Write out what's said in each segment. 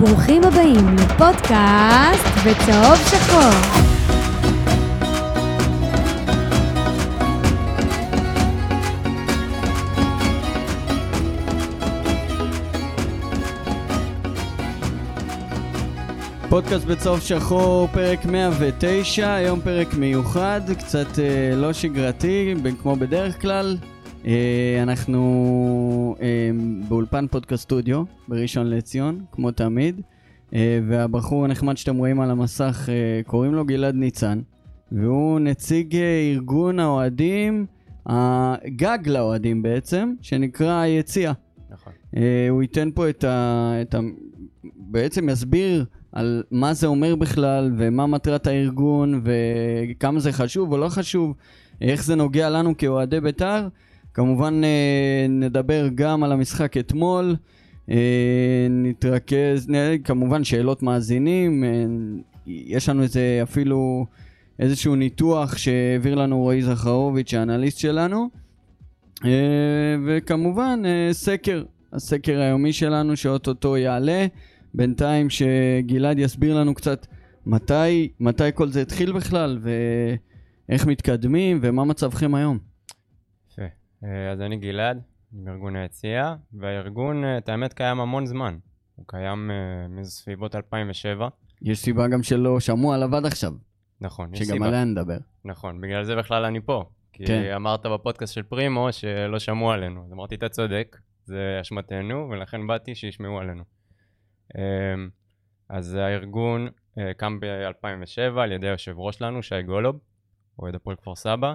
ברוכים הבאים לפודקאסט בצהוב שחור. פודקאסט בצהוב שחור, פרק 109, היום פרק מיוחד, קצת אה, לא שגרתי, כמו בדרך כלל. אה, אנחנו אה, באולפן פודקאסט סטודיו בראשון לציון, כמו תמיד, אה, והבחור הנחמד שאתם רואים על המסך, קוראים לו גלעד ניצן, והוא נציג ארגון האוהדים, הגג לאוהדים בעצם, שנקרא היציאה. נכון. הוא ייתן פה את ה... את ה... בעצם יסביר על מה זה אומר בכלל, ומה מטרת הארגון, וכמה זה חשוב או לא חשוב, איך זה נוגע לנו כאוהדי בית"ר. כמובן אה, נדבר גם על המשחק אתמול, אה, נתרכז, נ- כמובן שאלות מאזינים, אה, יש לנו איזה אפילו איזשהו ניתוח שהעביר לנו רועי זכרוביץ', האנליסט שלנו, אה, וכמובן אה, סקר, הסקר היומי שלנו שאו-טו-טו יעלה. בינתיים שגלעד יסביר לנו קצת מתי, מתי כל זה התחיל בכלל, ואיך מתקדמים, ומה מצבכם היום. אה, אז אני גלעד, מארגון היציאה, והארגון, אה, את האמת, קיים המון זמן. הוא קיים אה, מסביבות 2007. יש סיבה גם שלא שמעו עליו עד עכשיו, נכון, יש שגם סיבה. עליה נדבר. נכון, בגלל זה בכלל אני פה. כי כן. אמרת בפודקאסט של פרימו שלא שמעו עלינו. אז אמרתי, אתה צודק, זה אשמתנו, ולכן באתי שישמעו עלינו. אה, אז הארגון קם ב-2007 על ידי היושב ראש שלנו, שי גולוב, אוהד הפועל כפר סבא,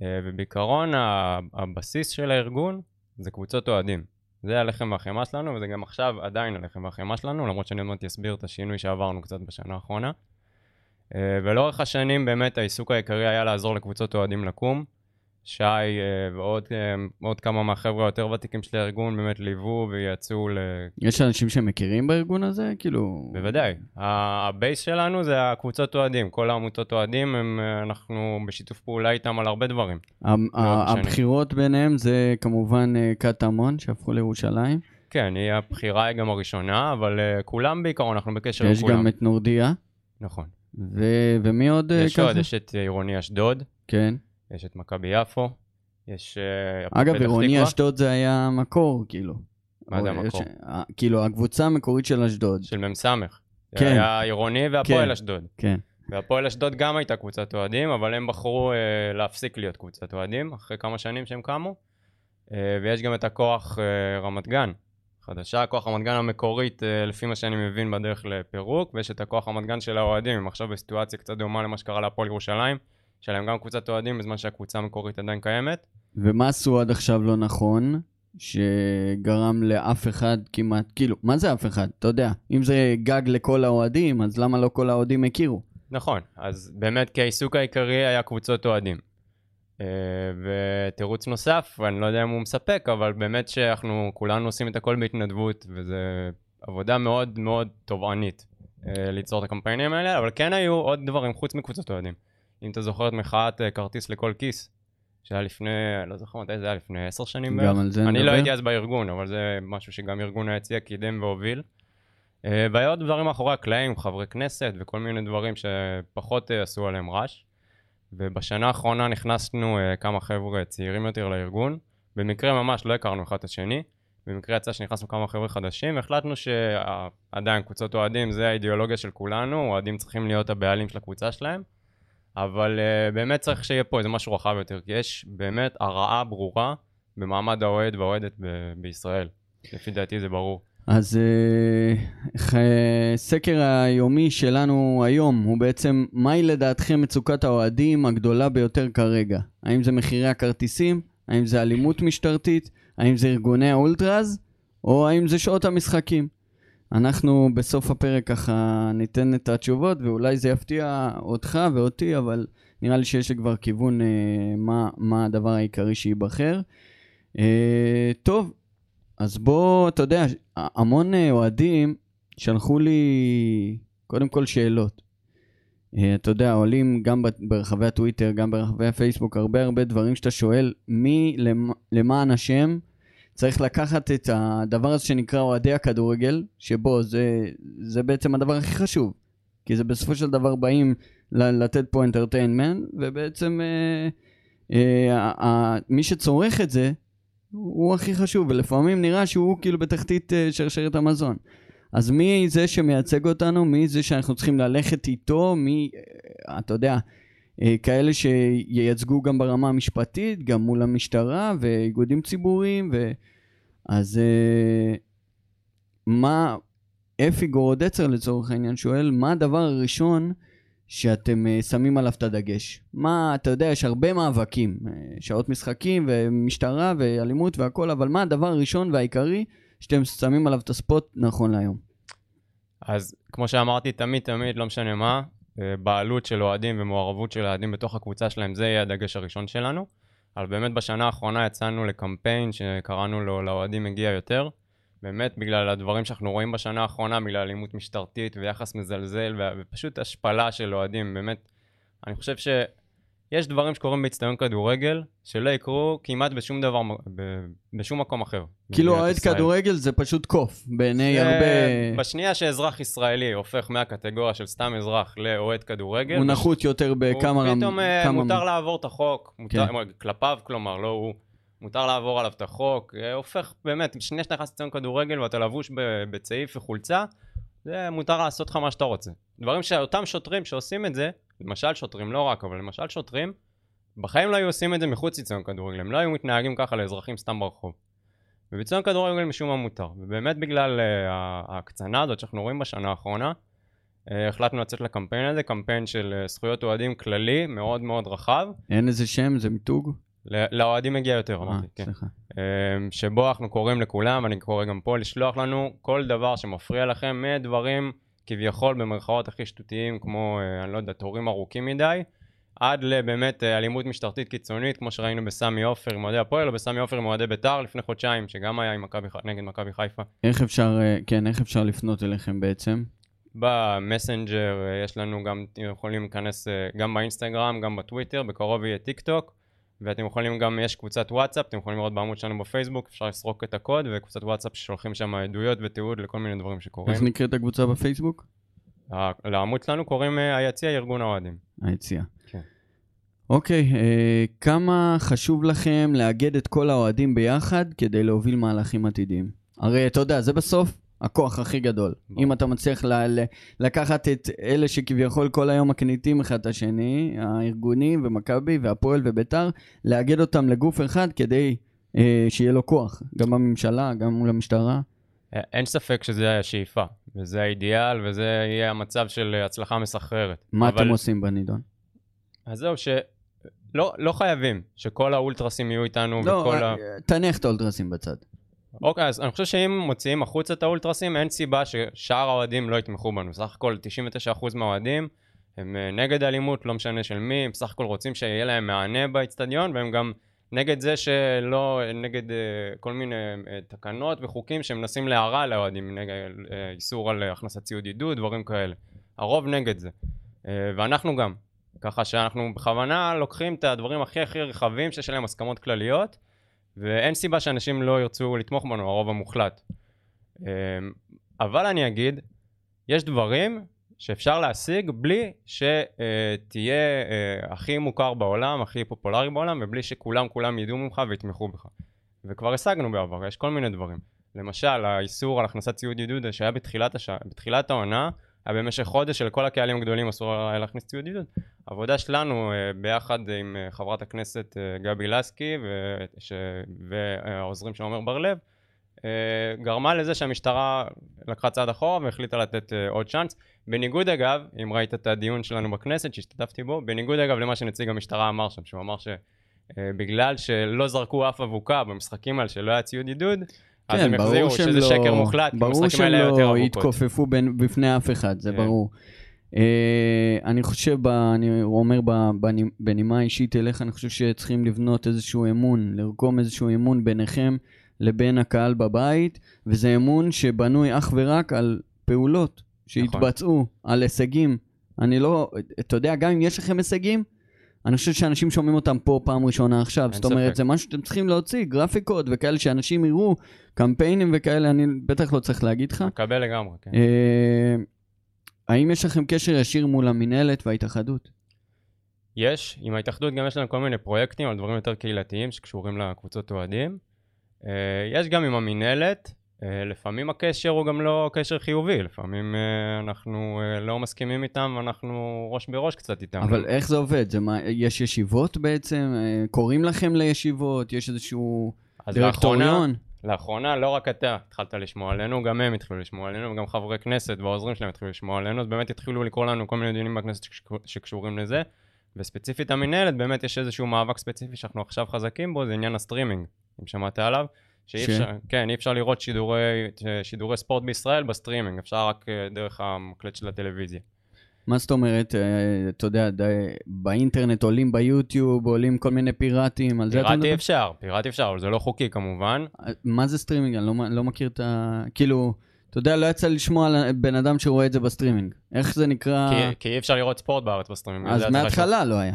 ובעיקרון ה- הבסיס של הארגון זה קבוצות אוהדים. זה הלחם והחמאה שלנו, וזה גם עכשיו עדיין הלחם והחמאה שלנו, למרות שאני עוד מעט אסביר את השינוי שעברנו קצת בשנה האחרונה. אה, ולאורך השנים באמת העיסוק העיקרי היה לעזור לקבוצות אוהדים לקום. שי אה, ועוד אה, עוד כמה מהחבר'ה היותר ותיקים של הארגון באמת ליוו ויצאו ל... יש אנשים שמכירים בארגון הזה? כאילו... בוודאי. הבייס שלנו זה הקבוצות אוהדים. כל העמותות אוהדים, הם, אה, אנחנו בשיתוף פעולה איתם על הרבה דברים. הבחירות ביניהם זה כמובן קטמון, שהפכו לירושלים. כן, היא הבחירה היא גם הראשונה, אבל כולם בעיקרון, אנחנו בקשר עם יש כולם. גם את נורדיה, נכון. ו- ומי עוד אה, יש עוד, ככה? יש את עירוני אשדוד, כן. יש את מכבי יפו, יש... אה, אגב, עירוני אשדוד זה היה מקור, כאילו. מה זה המקור? יש- אה, כאילו, הקבוצה המקורית של אשדוד. של מ"ס. כן. זה היה עירוני והפועל כן. אשדוד. כן. והפועל אשדוד גם הייתה קבוצת אוהדים, אבל הם בחרו אה, להפסיק להיות קבוצת אוהדים, אחרי כמה שנים שהם קמו. אה, ויש גם את הכוח אה, רמת גן, חדשה, כוח רמת גן המקורית, אה, לפי מה שאני מבין, בדרך לפירוק, ויש את הכוח רמת גן של האוהדים, הם עכשיו בסיטואציה קצת דומה למה שקרה להפועל ירושלים, שלהם גם קבוצת אוהדים, בזמן שהקבוצה המקורית עדיין קיימת. ומה עשו עד עכשיו לא נכון, שגרם לאף אחד כמעט, כאילו, מה זה אף אחד? אתה יודע, אם זה גג לכל האוהדים, אז למה לא כל האוהדים הכירו? נכון, אז באמת כי העיסוק העיקרי היה קבוצות אוהדים. אה, ותירוץ נוסף, ואני לא יודע אם הוא מספק, אבל באמת שאנחנו כולנו עושים את הכל בהתנדבות, וזה עבודה מאוד מאוד תובענית אה, ליצור את הקמפיינים האלה, אבל כן היו עוד דברים חוץ מקבוצות אוהדים. אם אתה זוכר את מחאת אה, כרטיס לכל כיס, שהיה לפני, לא זוכר מתי זה היה, לפני עשר שנים בערך. גם על זה אני נדבר? לא הייתי אז בארגון, אבל זה משהו שגם ארגון היציע קידם והוביל. אה, והיה עוד דברים מאחורי הקלעים, חברי כנסת וכל מיני דברים שפחות אה, עשו עליהם רעש. ובשנה האחרונה נכנסנו כמה חבר'ה צעירים יותר לארגון. במקרה ממש לא הכרנו אחד את השני. במקרה יצא שנכנסנו כמה חבר'ה חדשים, והחלטנו שעדיין קבוצות אוהדים זה האידיאולוגיה של כולנו, אוהדים צריכים להיות הבעלים של הקבוצה שלהם. אבל uh, באמת צריך שיהיה פה איזה משהו רחב יותר, כי יש באמת הרעה ברורה במעמד האוהד והאוהדת ב- בישראל. לפי דעתי זה ברור. אז ח- סקר היומי שלנו היום הוא בעצם, מהי לדעתכם מצוקת האוהדים הגדולה ביותר כרגע? האם זה מחירי הכרטיסים? האם זה אלימות משטרתית? האם זה ארגוני האולטראז? או האם זה שעות המשחקים? אנחנו בסוף הפרק ככה ניתן את התשובות, ואולי זה יפתיע אותך ואותי, אבל נראה לי שיש לי כבר כיוון אה, מה, מה הדבר העיקרי שייבחר. אה, טוב, אז בוא, אתה יודע, המון אה, אוהדים שלחו לי קודם כל שאלות. אה, אתה יודע, עולים גם ברחבי הטוויטר, גם ברחבי הפייסבוק, הרבה הרבה דברים שאתה שואל, מי למ- למען השם צריך לקחת את הדבר הזה שנקרא אוהדי הכדורגל, שבו זה, זה בעצם הדבר הכי חשוב. כי זה בסופו של דבר באים לתת פה entertainment, ובעצם אה, אה, אה, מי שצורך את זה, הוא, הכי חשוב, ולפעמים נראה שהוא כאילו בתחתית אה, שרשרת המזון. אז מי זה שמייצג אותנו? מי זה שאנחנו צריכים ללכת איתו? מי, אה, אתה יודע, כאלה שייצגו גם ברמה המשפטית, גם מול המשטרה ואיגודים ציבוריים, ו... אז אה, מה, אפי גורודצר לצורך העניין שואל, מה הדבר הראשון שאתם אה, שמים עליו את הדגש? מה, אתה יודע, יש הרבה מאבקים, אה, שעות משחקים ומשטרה ואלימות והכל, אבל מה הדבר הראשון והעיקרי שאתם שמים עליו את הספוט נכון להיום? אז כמו שאמרתי, תמיד תמיד, לא משנה מה, אה, בעלות של אוהדים ומעורבות של אוהדים בתוך הקבוצה שלהם, זה יהיה הדגש הראשון שלנו. אבל באמת בשנה האחרונה יצאנו לקמפיין שקראנו לו לאוהדים מגיע יותר. באמת בגלל הדברים שאנחנו רואים בשנה האחרונה, בגלל אלימות משטרתית ויחס מזלזל ופשוט השפלה של אוהדים, באמת. אני חושב שיש דברים שקורים באצטדיון כדורגל שלא יקרו כמעט בשום דבר, ב- בשום מקום אחר. כאילו אוהד. כדורגל זה פשוט קוף, בעיני זה- הרבה... בשנייה שאזרח ישראלי הופך מהקטגוריה של סתם אזרח לאוהד כדורגל, הוא נחות יותר בכמה הוא. פתאום אה, כמה- מותר לעבור את החוק, מותר, כן. כלפיו כלומר, לא הוא, מותר לעבור עליו את החוק, אה, הופך באמת, בשנייה שאתה נכנס לציון כדורגל ואתה לבוש בצעיף וחולצה, זה מותר לעשות לך מה שאתה רוצה. דברים שאותם שוטרים שעושים את זה, למשל שוטרים, לא רק, אבל למשל שוטרים, בחיים לא היו עושים את זה מחוץ לציון כדורגל, הם לא היו מתנהגים ככה לאזרחים סתם ברחוב. ובציון כדורגל משום מה מותר, ובאמת בגלל uh, ההקצנה הזאת שאנחנו רואים בשנה האחרונה, uh, החלטנו לצאת לקמפיין הזה, קמפיין של uh, זכויות אוהדים כללי, מאוד מאוד רחב. אין איזה שם, זה מיתוג? לאוהדים מגיע יותר, אמרתי, כן. סליחה. אה, שבו אנחנו קוראים לכולם, ואני קורא גם פה, לשלוח לנו כל דבר שמפריע לכם, מדברים כביכול במרכאות הכי שטותיים, כמו, אה, אני לא יודע, תורים ארוכים מדי, עד לבאמת אה, אלימות משטרתית קיצונית, כמו שראינו בסמי עופר עם אוהדי הפועל, או בסמי עופר עם אוהדי בית"ר לפני חודשיים, שגם היה עם מכבי, נגד מכבי חיפה. איך אפשר, אה, כן, איך אפשר לפנות אליכם בעצם? במסנג'ר יש לנו גם, יכולים להיכנס גם באינסטגרם, גם בטוויטר, בקרוב יהיה טיק טוק, ואתם יכולים גם, יש קבוצת וואטסאפ, אתם יכולים לראות בעמוד שלנו בפייסבוק, אפשר לסרוק את הקוד, וקבוצת וואטסאפ ששולחים שם עדויות ותיעוד לכל מיני דברים שקורים. איך נקראת הקבוצה בפייסבוק? לעמוד שלנו קוראים אה, היציע ארגון האוהדים. היציאה. כן. אוקיי, אה, כמה חשוב לכם לאגד את כל האוהדים ביחד כדי להוביל מהלכים עתידיים? הרי אתה יודע, זה בסוף הכוח הכי גדול. ברור. אם אתה מצליח ל- ל- לקחת את אלה שכביכול כל היום מקניטים אחד את השני, הארגונים ומכבי והפועל וביתר, לאגד אותם לגוף אחד כדי אה, שיהיה לו כוח, גם בממשלה, גם מול המשטרה. אין ספק שזה השאיפה, וזה האידיאל, וזה יהיה המצב של הצלחה מסחררת. מה אבל- אתם עושים בנידון? אז זהו, שלא לא חייבים שכל האולטרסים יהיו איתנו, לא, וכל ה... אה, תניח את האולטרסים בצד. אוקיי, אז אני חושב שאם מוציאים החוצה את האולטרסים, אין סיבה ששאר האוהדים לא יתמכו בנו. בסך הכל 99% מהאוהדים הם אה, נגד אלימות, לא משנה של מי, הם בסך הכל רוצים שיהיה להם מענה באצטדיון, והם גם נגד זה שלא, נגד אה, כל מיני אה, תקנות וחוקים שמנסים להרע לאוהדים, נגד אה, איסור על הכנסת ציוד עידוד, דברים כאלה. הרוב נגד זה. אה, ואנחנו גם. ככה שאנחנו בכוונה לוקחים את הדברים הכי הכי רחבים שיש עליהם הסכמות כלליות, ואין סיבה שאנשים לא ירצו לתמוך בנו, הרוב המוחלט. אמ, אבל אני אגיד, יש דברים שאפשר להשיג בלי שתהיה אה, הכי מוכר בעולם, הכי פופולרי בעולם, ובלי שכולם כולם ידעו ממך ויתמכו בך. וכבר השגנו בעבר, יש כל מיני דברים. למשל, האיסור על הכנסת ציוד עידוד שהיה בתחילת, הש... בתחילת העונה, היה במשך חודש שלכל הקהלים הגדולים אסור היה להכניס ציוד עידוד. העבודה שלנו אה, ביחד עם אה, חברת הכנסת אה, גבי לסקי. והעוזרים של עומר בר-לב, אה, גרמה לזה שהמשטרה לקחה צעד אחורה והחליטה לתת אה, עוד צ'אנס. בניגוד אגב, אם ראית את הדיון שלנו בכנסת שהשתתפתי בו, בניגוד אגב למה שנציג המשטרה אמר שם, שהוא אמר שבגלל שלא זרקו אף אבוקה במשחקים האלה שלא היה ציוד עידוד, אז הם החזירו שהם שזה לא- שקר מוחלט, ברור שהם לא. יתכופפו בפני אף אחד, זה כן. ברור. אה, אני חושב, אני אומר בנימה אישית אליך, אני חושב שצריכים לבנות איזשהו אמון, לרקום איזשהו אמון ביניכם לבין הקהל בבית, וזה אמון שבנוי אך ורק על פעולות נכון. שהתבצעו, על הישגים. אני לא, אתה יודע, גם אם יש לכם הישגים, אני חושב שאנשים שומעים אותם פה פעם ראשונה עכשיו. זאת אומרת. זה משהו שאתם צריכים להוציא, גרפיקות וכאלה שאנשים יראו, קמפיינים וכאלה, אני בטח לא צריך להגיד לך. מקבל לגמרי, כן. אה, האם יש לכם קשר ישיר מול המינהלת וההתאחדות? יש, עם ההתאחדות גם יש לנו כל מיני פרויקטים על דברים יותר קהילתיים שקשורים לקבוצות אוהדים. אה, יש גם עם המינהלת, לפעמים הקשר הוא גם לא קשר חיובי, לפעמים אה, אנחנו אה, לא מסכימים איתם ואנחנו ראש בראש קצת איתם. אבל איך זה עובד? זה מה, יש ישיבות בעצם? אה, קוראים לכם לישיבות? יש איזשהו אז לאחרונה, דירקטוריון? לאחרונה לא רק אתה התחלת לשמוע עלינו, גם הם התחילו לשמוע עלינו, וגם חברי כנסת והעוזרים שלהם התחילו לשמוע עלינו, אז באמת התחילו לקרוא לנו כל מיני דיונים בכנסת שקשור- שקשורים לזה. וספציפית המינהלת, באמת יש איזשהו מאבק ספציפי שאנחנו עכשיו חזקים בו, זה עניין הסטרימינג, אם שמעת עליו. שאי ש? אפשר, כן, אי אפשר לראות שידורי, שידורי ספורט בישראל בסטרימינג, אפשר רק אה, דרך המקלט של הטלוויזיה. מה זאת אומרת, אה, אתה יודע, די- באינטרנט עולים ביוטיוב, עולים כל מיני פיראטים, על זה אתה מדבר? פיראטי אפשר, פיראטי אפשר, אבל זה לא חוקי כמובן. אה, מה זה סטרימינג? אני לא, לא מכיר את ה... כאילו, אתה יודע, לא יצא לשמוע על בן אדם שרואה את זה בסטרימינג. איך זה נקרא? כי, כי אי אפשר לראות ספורט בארץ בסטרימינג. אז. מההתחלה לא היה.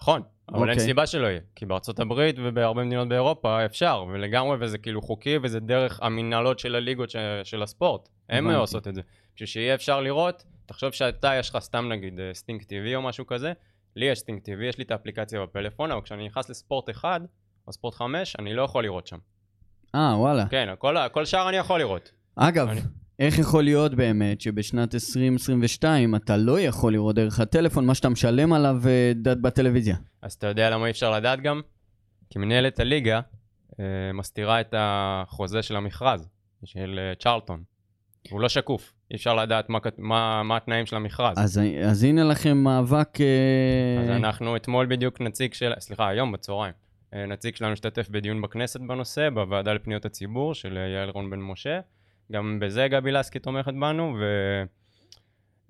נכון, אבל אין אוקיי. סיבה שלא יהיה. כי בארצות הברית ובהרבה מדינות באירופה אפשר, ולגמרי, וזה כאילו חוקי, וזה דרך המנהלות של הליגות ש- של הספורט. הן. עושות את זה. בשביל שיהיה אפשר לראות, תחשוב שאתה, יש לך סתם נגיד אה, סטינג TV או משהו כזה, לי יש סטינק TV, יש לי את האפליקציה בפלאפון, אבל כשאני נכנס לספורט 1 או ספורט 5, אני לא יכול לראות שם. אה, וואלה. כן, כל, כל שאר אני יכול לראות. אגב, אני- איך יכול להיות באמת שבשנת 2022 אתה לא יכול לראות דרך הטלפון מה שאתה משלם עליו אה, בטלוויזיה? אז אתה יודע למה אי אפשר לדעת גם? כי מנהלת הליגה אה, מסתירה את החוזה של המכרז, של אה, צ'רלטון. הוא לא שקוף, אי אפשר לדעת מה, מה, מה התנאים של המכרז. אז, אז הנה לכם מאבק... אה, אז אנחנו אתמול בדיוק נציג של, סליחה, היום בצהריים, אה, נציג שלנו השתתף בדיון בכנסת בנושא, בוועדה לפניות הציבור של אה, יעל רון בן משה. גם בזה גבי לסקי תומכת בנו,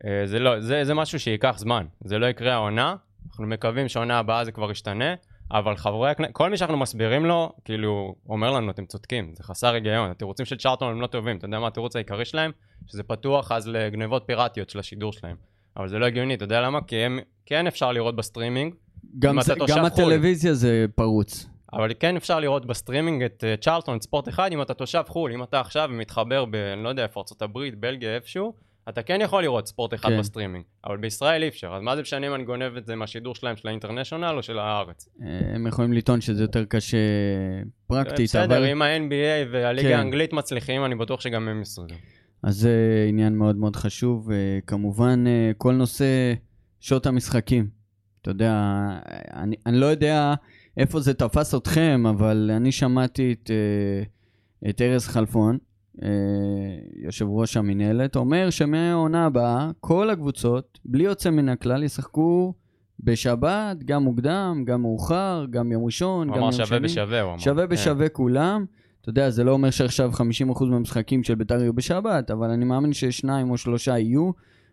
וזה לא, זה, זה משהו שייקח זמן. זה לא יקרה העונה, אנחנו מקווים שהעונה הבאה זה כבר ישתנה, אבל חברי הכנסת, כל מי שאנחנו מסבירים לו, כאילו, אומר לנו, אתם צודקים, זה חסר היגיון, התירוצים של צ'ארטון הם לא טובים, אתה יודע מה התירוץ העיקרי שלהם? שזה פתוח אז לגנבות פיראטיות של השידור שלהם. אבל זה לא הגיוני, אתה יודע למה? כי הם, כן אפשר לראות בסטרימינג, גם, זה, גם חו"ל. הטלוויזיה זה פרוץ. אבל כן אפשר לראות בסטרימינג את אה, צ'רלטון, את ספורט אחד, אם אתה תושב חו"ל, אם אתה עכשיו מתחבר ב... אני לא יודע איפה, ארה"ב, בלגיה, איפשהו, אתה כן יכול לראות ספורט אחד כן. בסטרימינג. אבל בישראל אי אפשר, אז מה זה משנה אם אני גונב את זה מהשידור שלהם של ה international או של הארץ? אה, הם יכולים לטעון שזה יותר קשה פרקטית, בסדר, אבל... אם ה-NBA והליגה כן. האנגלית מצליחים, אני בטוח שגם הם ישרדו. אז זה עניין מאוד מאוד חשוב. אה, כמובן, כל נושא שעות המשחקים. אתה יודע, אני, אני לא יודע איפה זה תפס אתכם, אבל אני שמעתי את, אה, את ארז חלפון, אה, יושב ראש המינהלת, אומר שמהעונה הבאה, כל הקבוצות, בלי יוצא מן הכלל, ישחקו בשבת, גם מוקדם, גם מאוחר, גם יום ראשון, הוא גם אמר יום שווה שני. בשווה, הוא אמר. שווה כן. בשווה כולם. אתה יודע, זה לא אומר שעכשיו 50% מהמשחקים של בית"ר יהיו בשבת, אבל אני מאמין ששניים או שלושה יהיו.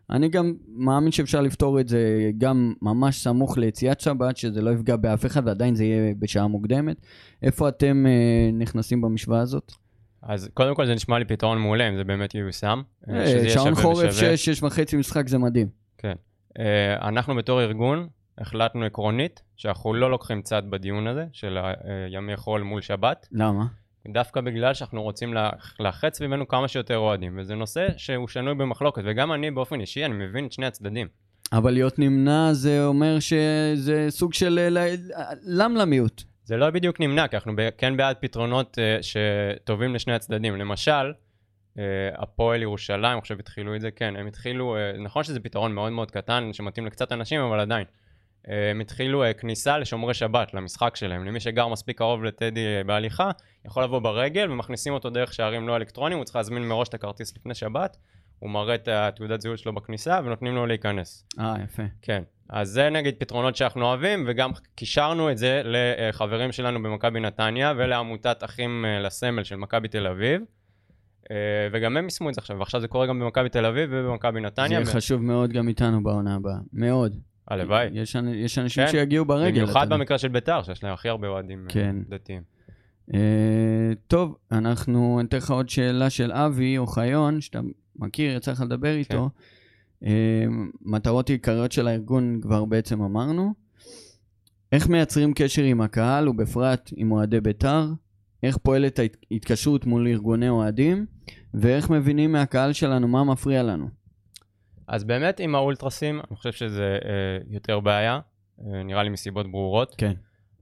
אני גם מאמין שאפשר לפתור את זה גם ממש סמוך ליציאת שבת, שזה לא יפגע באף אחד ועדיין זה יהיה בשעה מוקדמת. איפה אתם אה, נכנסים במשוואה הזאת? אז קודם כל זה נשמע לי פתרון מעולה, אם זה באמת ייושם. אה, אה, שעון חורף בשווה. 6, 6 וחצי משחק זה מדהים. כן. אה, אנחנו בתור ארגון החלטנו עקרונית שאנחנו לא לוקחים צד בדיון הזה של אה, ימי חול מול שבת, למה? דווקא בגלל שאנחנו רוצים לאחד סביבנו כמה שיותר אוהדים, וזה נושא שהוא שנוי במחלוקת, וגם אני באופן אישי, אני מבין את שני הצדדים. אבל להיות נמנע זה אומר שזה סוג של אה, למלמיות. זה לא בדיוק נמנע, כי אנחנו כן בעד פתרונות אה, שטובים לשני הצדדים. למשל, אה, הפועל ירושלים, חושב התחילו את זה, כן, הם התחילו, נכון שזה פתרון מאוד מאוד קטן, שמתאים לקצת אנשים, אבל עדיין. אה, הם התחילו אה, כניסה לשומרי שבת, למשחק שלהם. למי שגר מספיק קרוב לטדי אה, בהליכה, יכול לבוא ברגל ומכניסים אותו דרך שערים לא אלקטרוניים, הוא צריך להזמין מראש את הכרטיס לפני שבת, הוא מראה את התעודת זהות שלו בכניסה ונותנים לו להיכנס. אה, יפה. כן, אז זה נגיד פתרונות שאנחנו אוהבים, וגם קישרנו את זה לחברים שלנו במכבי נתניה ולעמותת אחים לסמל של מכבי תל אביב. וגם הם יישמו את זה עכשיו, ועכשיו זה קורה גם במכבי תל אביב ובמכבי זה נתניה. יהיה חשוב מאוד גם איתנו בעונה הבאה. מאוד. הלוואי. יש, יש אנשים כן. שיגיעו ברגל. במיוחד. במקרה של ביתר, שיש להם הכי הרבה אוהדים אה, כן. דתיים. אה, טוב, אנחנו, אני אתן לך עוד שאלה של אבי אוחיון, שאתה מכיר, יצא לך לדבר כן. איתו. אה, מטרות עיקריות של הארגון כבר בעצם אמרנו. איך מייצרים קשר עם הקהל, ובפרט עם אוהדי בית"ר? איך פועלת ההתקשרות מול ארגוני אוהדים? ואיך מבינים מהקהל שלנו מה מפריע לנו? אז באמת עם האולטרסים, אני חושב שזה אה, יותר בעיה, אה, נראה לי מסיבות ברורות. כן.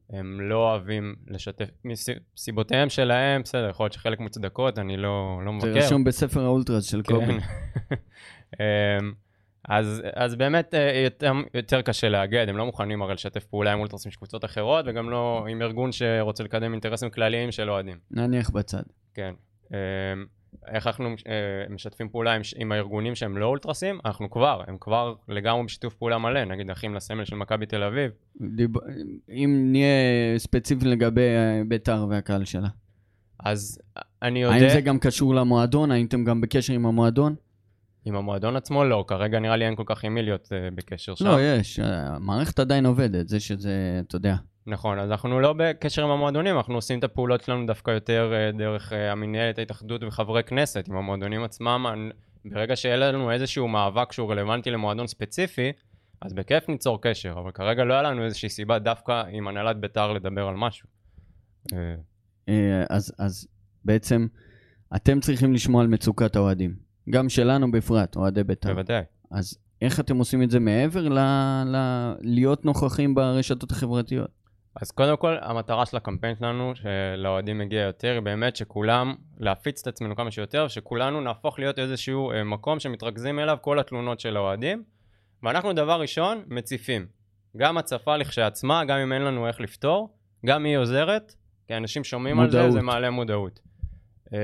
הם לא אוהבים לשתף, מסיבותיהם שלהם, בסדר, יכול להיות שחלק מוצדקות, אני לא, לא מבקר. זה רשום בספר האולטרס של כן. קובי. אמ, אז, אז באמת אה, יותר, יותר קשה לאגד, הם לא מוכנים הרי לשתף פעולה עם אולטרסים של קבוצות אחרות, וגם לא עם ארגון שרוצה לקדם אינטרסים כלליים של אוהדים. נניח בצד. כן. איך אנחנו אה, משתפים פעולה עם, עם הארגונים שהם לא אולטרסים? אנחנו כבר, הם כבר לגמרי בשיתוף פעולה מלא, נגיד אחים לסמל של מכבי תל אביב. דיב... אם נהיה ספציפי לגבי אה, בית"ר והקהל שלה. אז אני יודע... האם זה גם קשור למועדון? האם אתם גם בקשר עם המועדון? עם המועדון עצמו לא, כרגע נראה לי אין כל כך עם מי להיות uh, בקשר שם. לא, יש. המערכת עדיין עובדת, זה שזה, אתה יודע. נכון, אז אנחנו לא בקשר עם המועדונים, אנחנו עושים את הפעולות שלנו דווקא יותר uh, דרך uh, המנהלת, ההתאחדות וחברי כנסת, עם המועדונים עצמם. ברגע שיהיה לנו איזשהו מאבק שהוא רלוונטי למועדון ספציפי, אז בכיף ניצור קשר, אבל כרגע לא היה לנו איזושהי סיבה דווקא עם הנהלת בית"ר לדבר על משהו. אז, אז בעצם אתם צריכים לשמוע על מצוקת האוהדים. גם שלנו בפרט, אוהדי בית"ר. בוודאי. אז איך אתם עושים את זה מעבר ל... ל... להיות נוכחים ברשתות החברתיות? אז קודם כל, המטרה של הקמפיין שלנו, שלאוהדים מגיע יותר, היא באמת שכולם, להפיץ את עצמנו כמה שיותר, ושכולנו נהפוך להיות איזשהו אה, מקום שמתרכזים אליו כל התלונות של האוהדים. ואנחנו דבר ראשון, מציפים. גם הצפה לכשעצמה, גם אם אין לנו איך לפתור, גם היא עוזרת, כי אנשים שומעים מודעות. על זה, זה מעלה מודעות. אמ,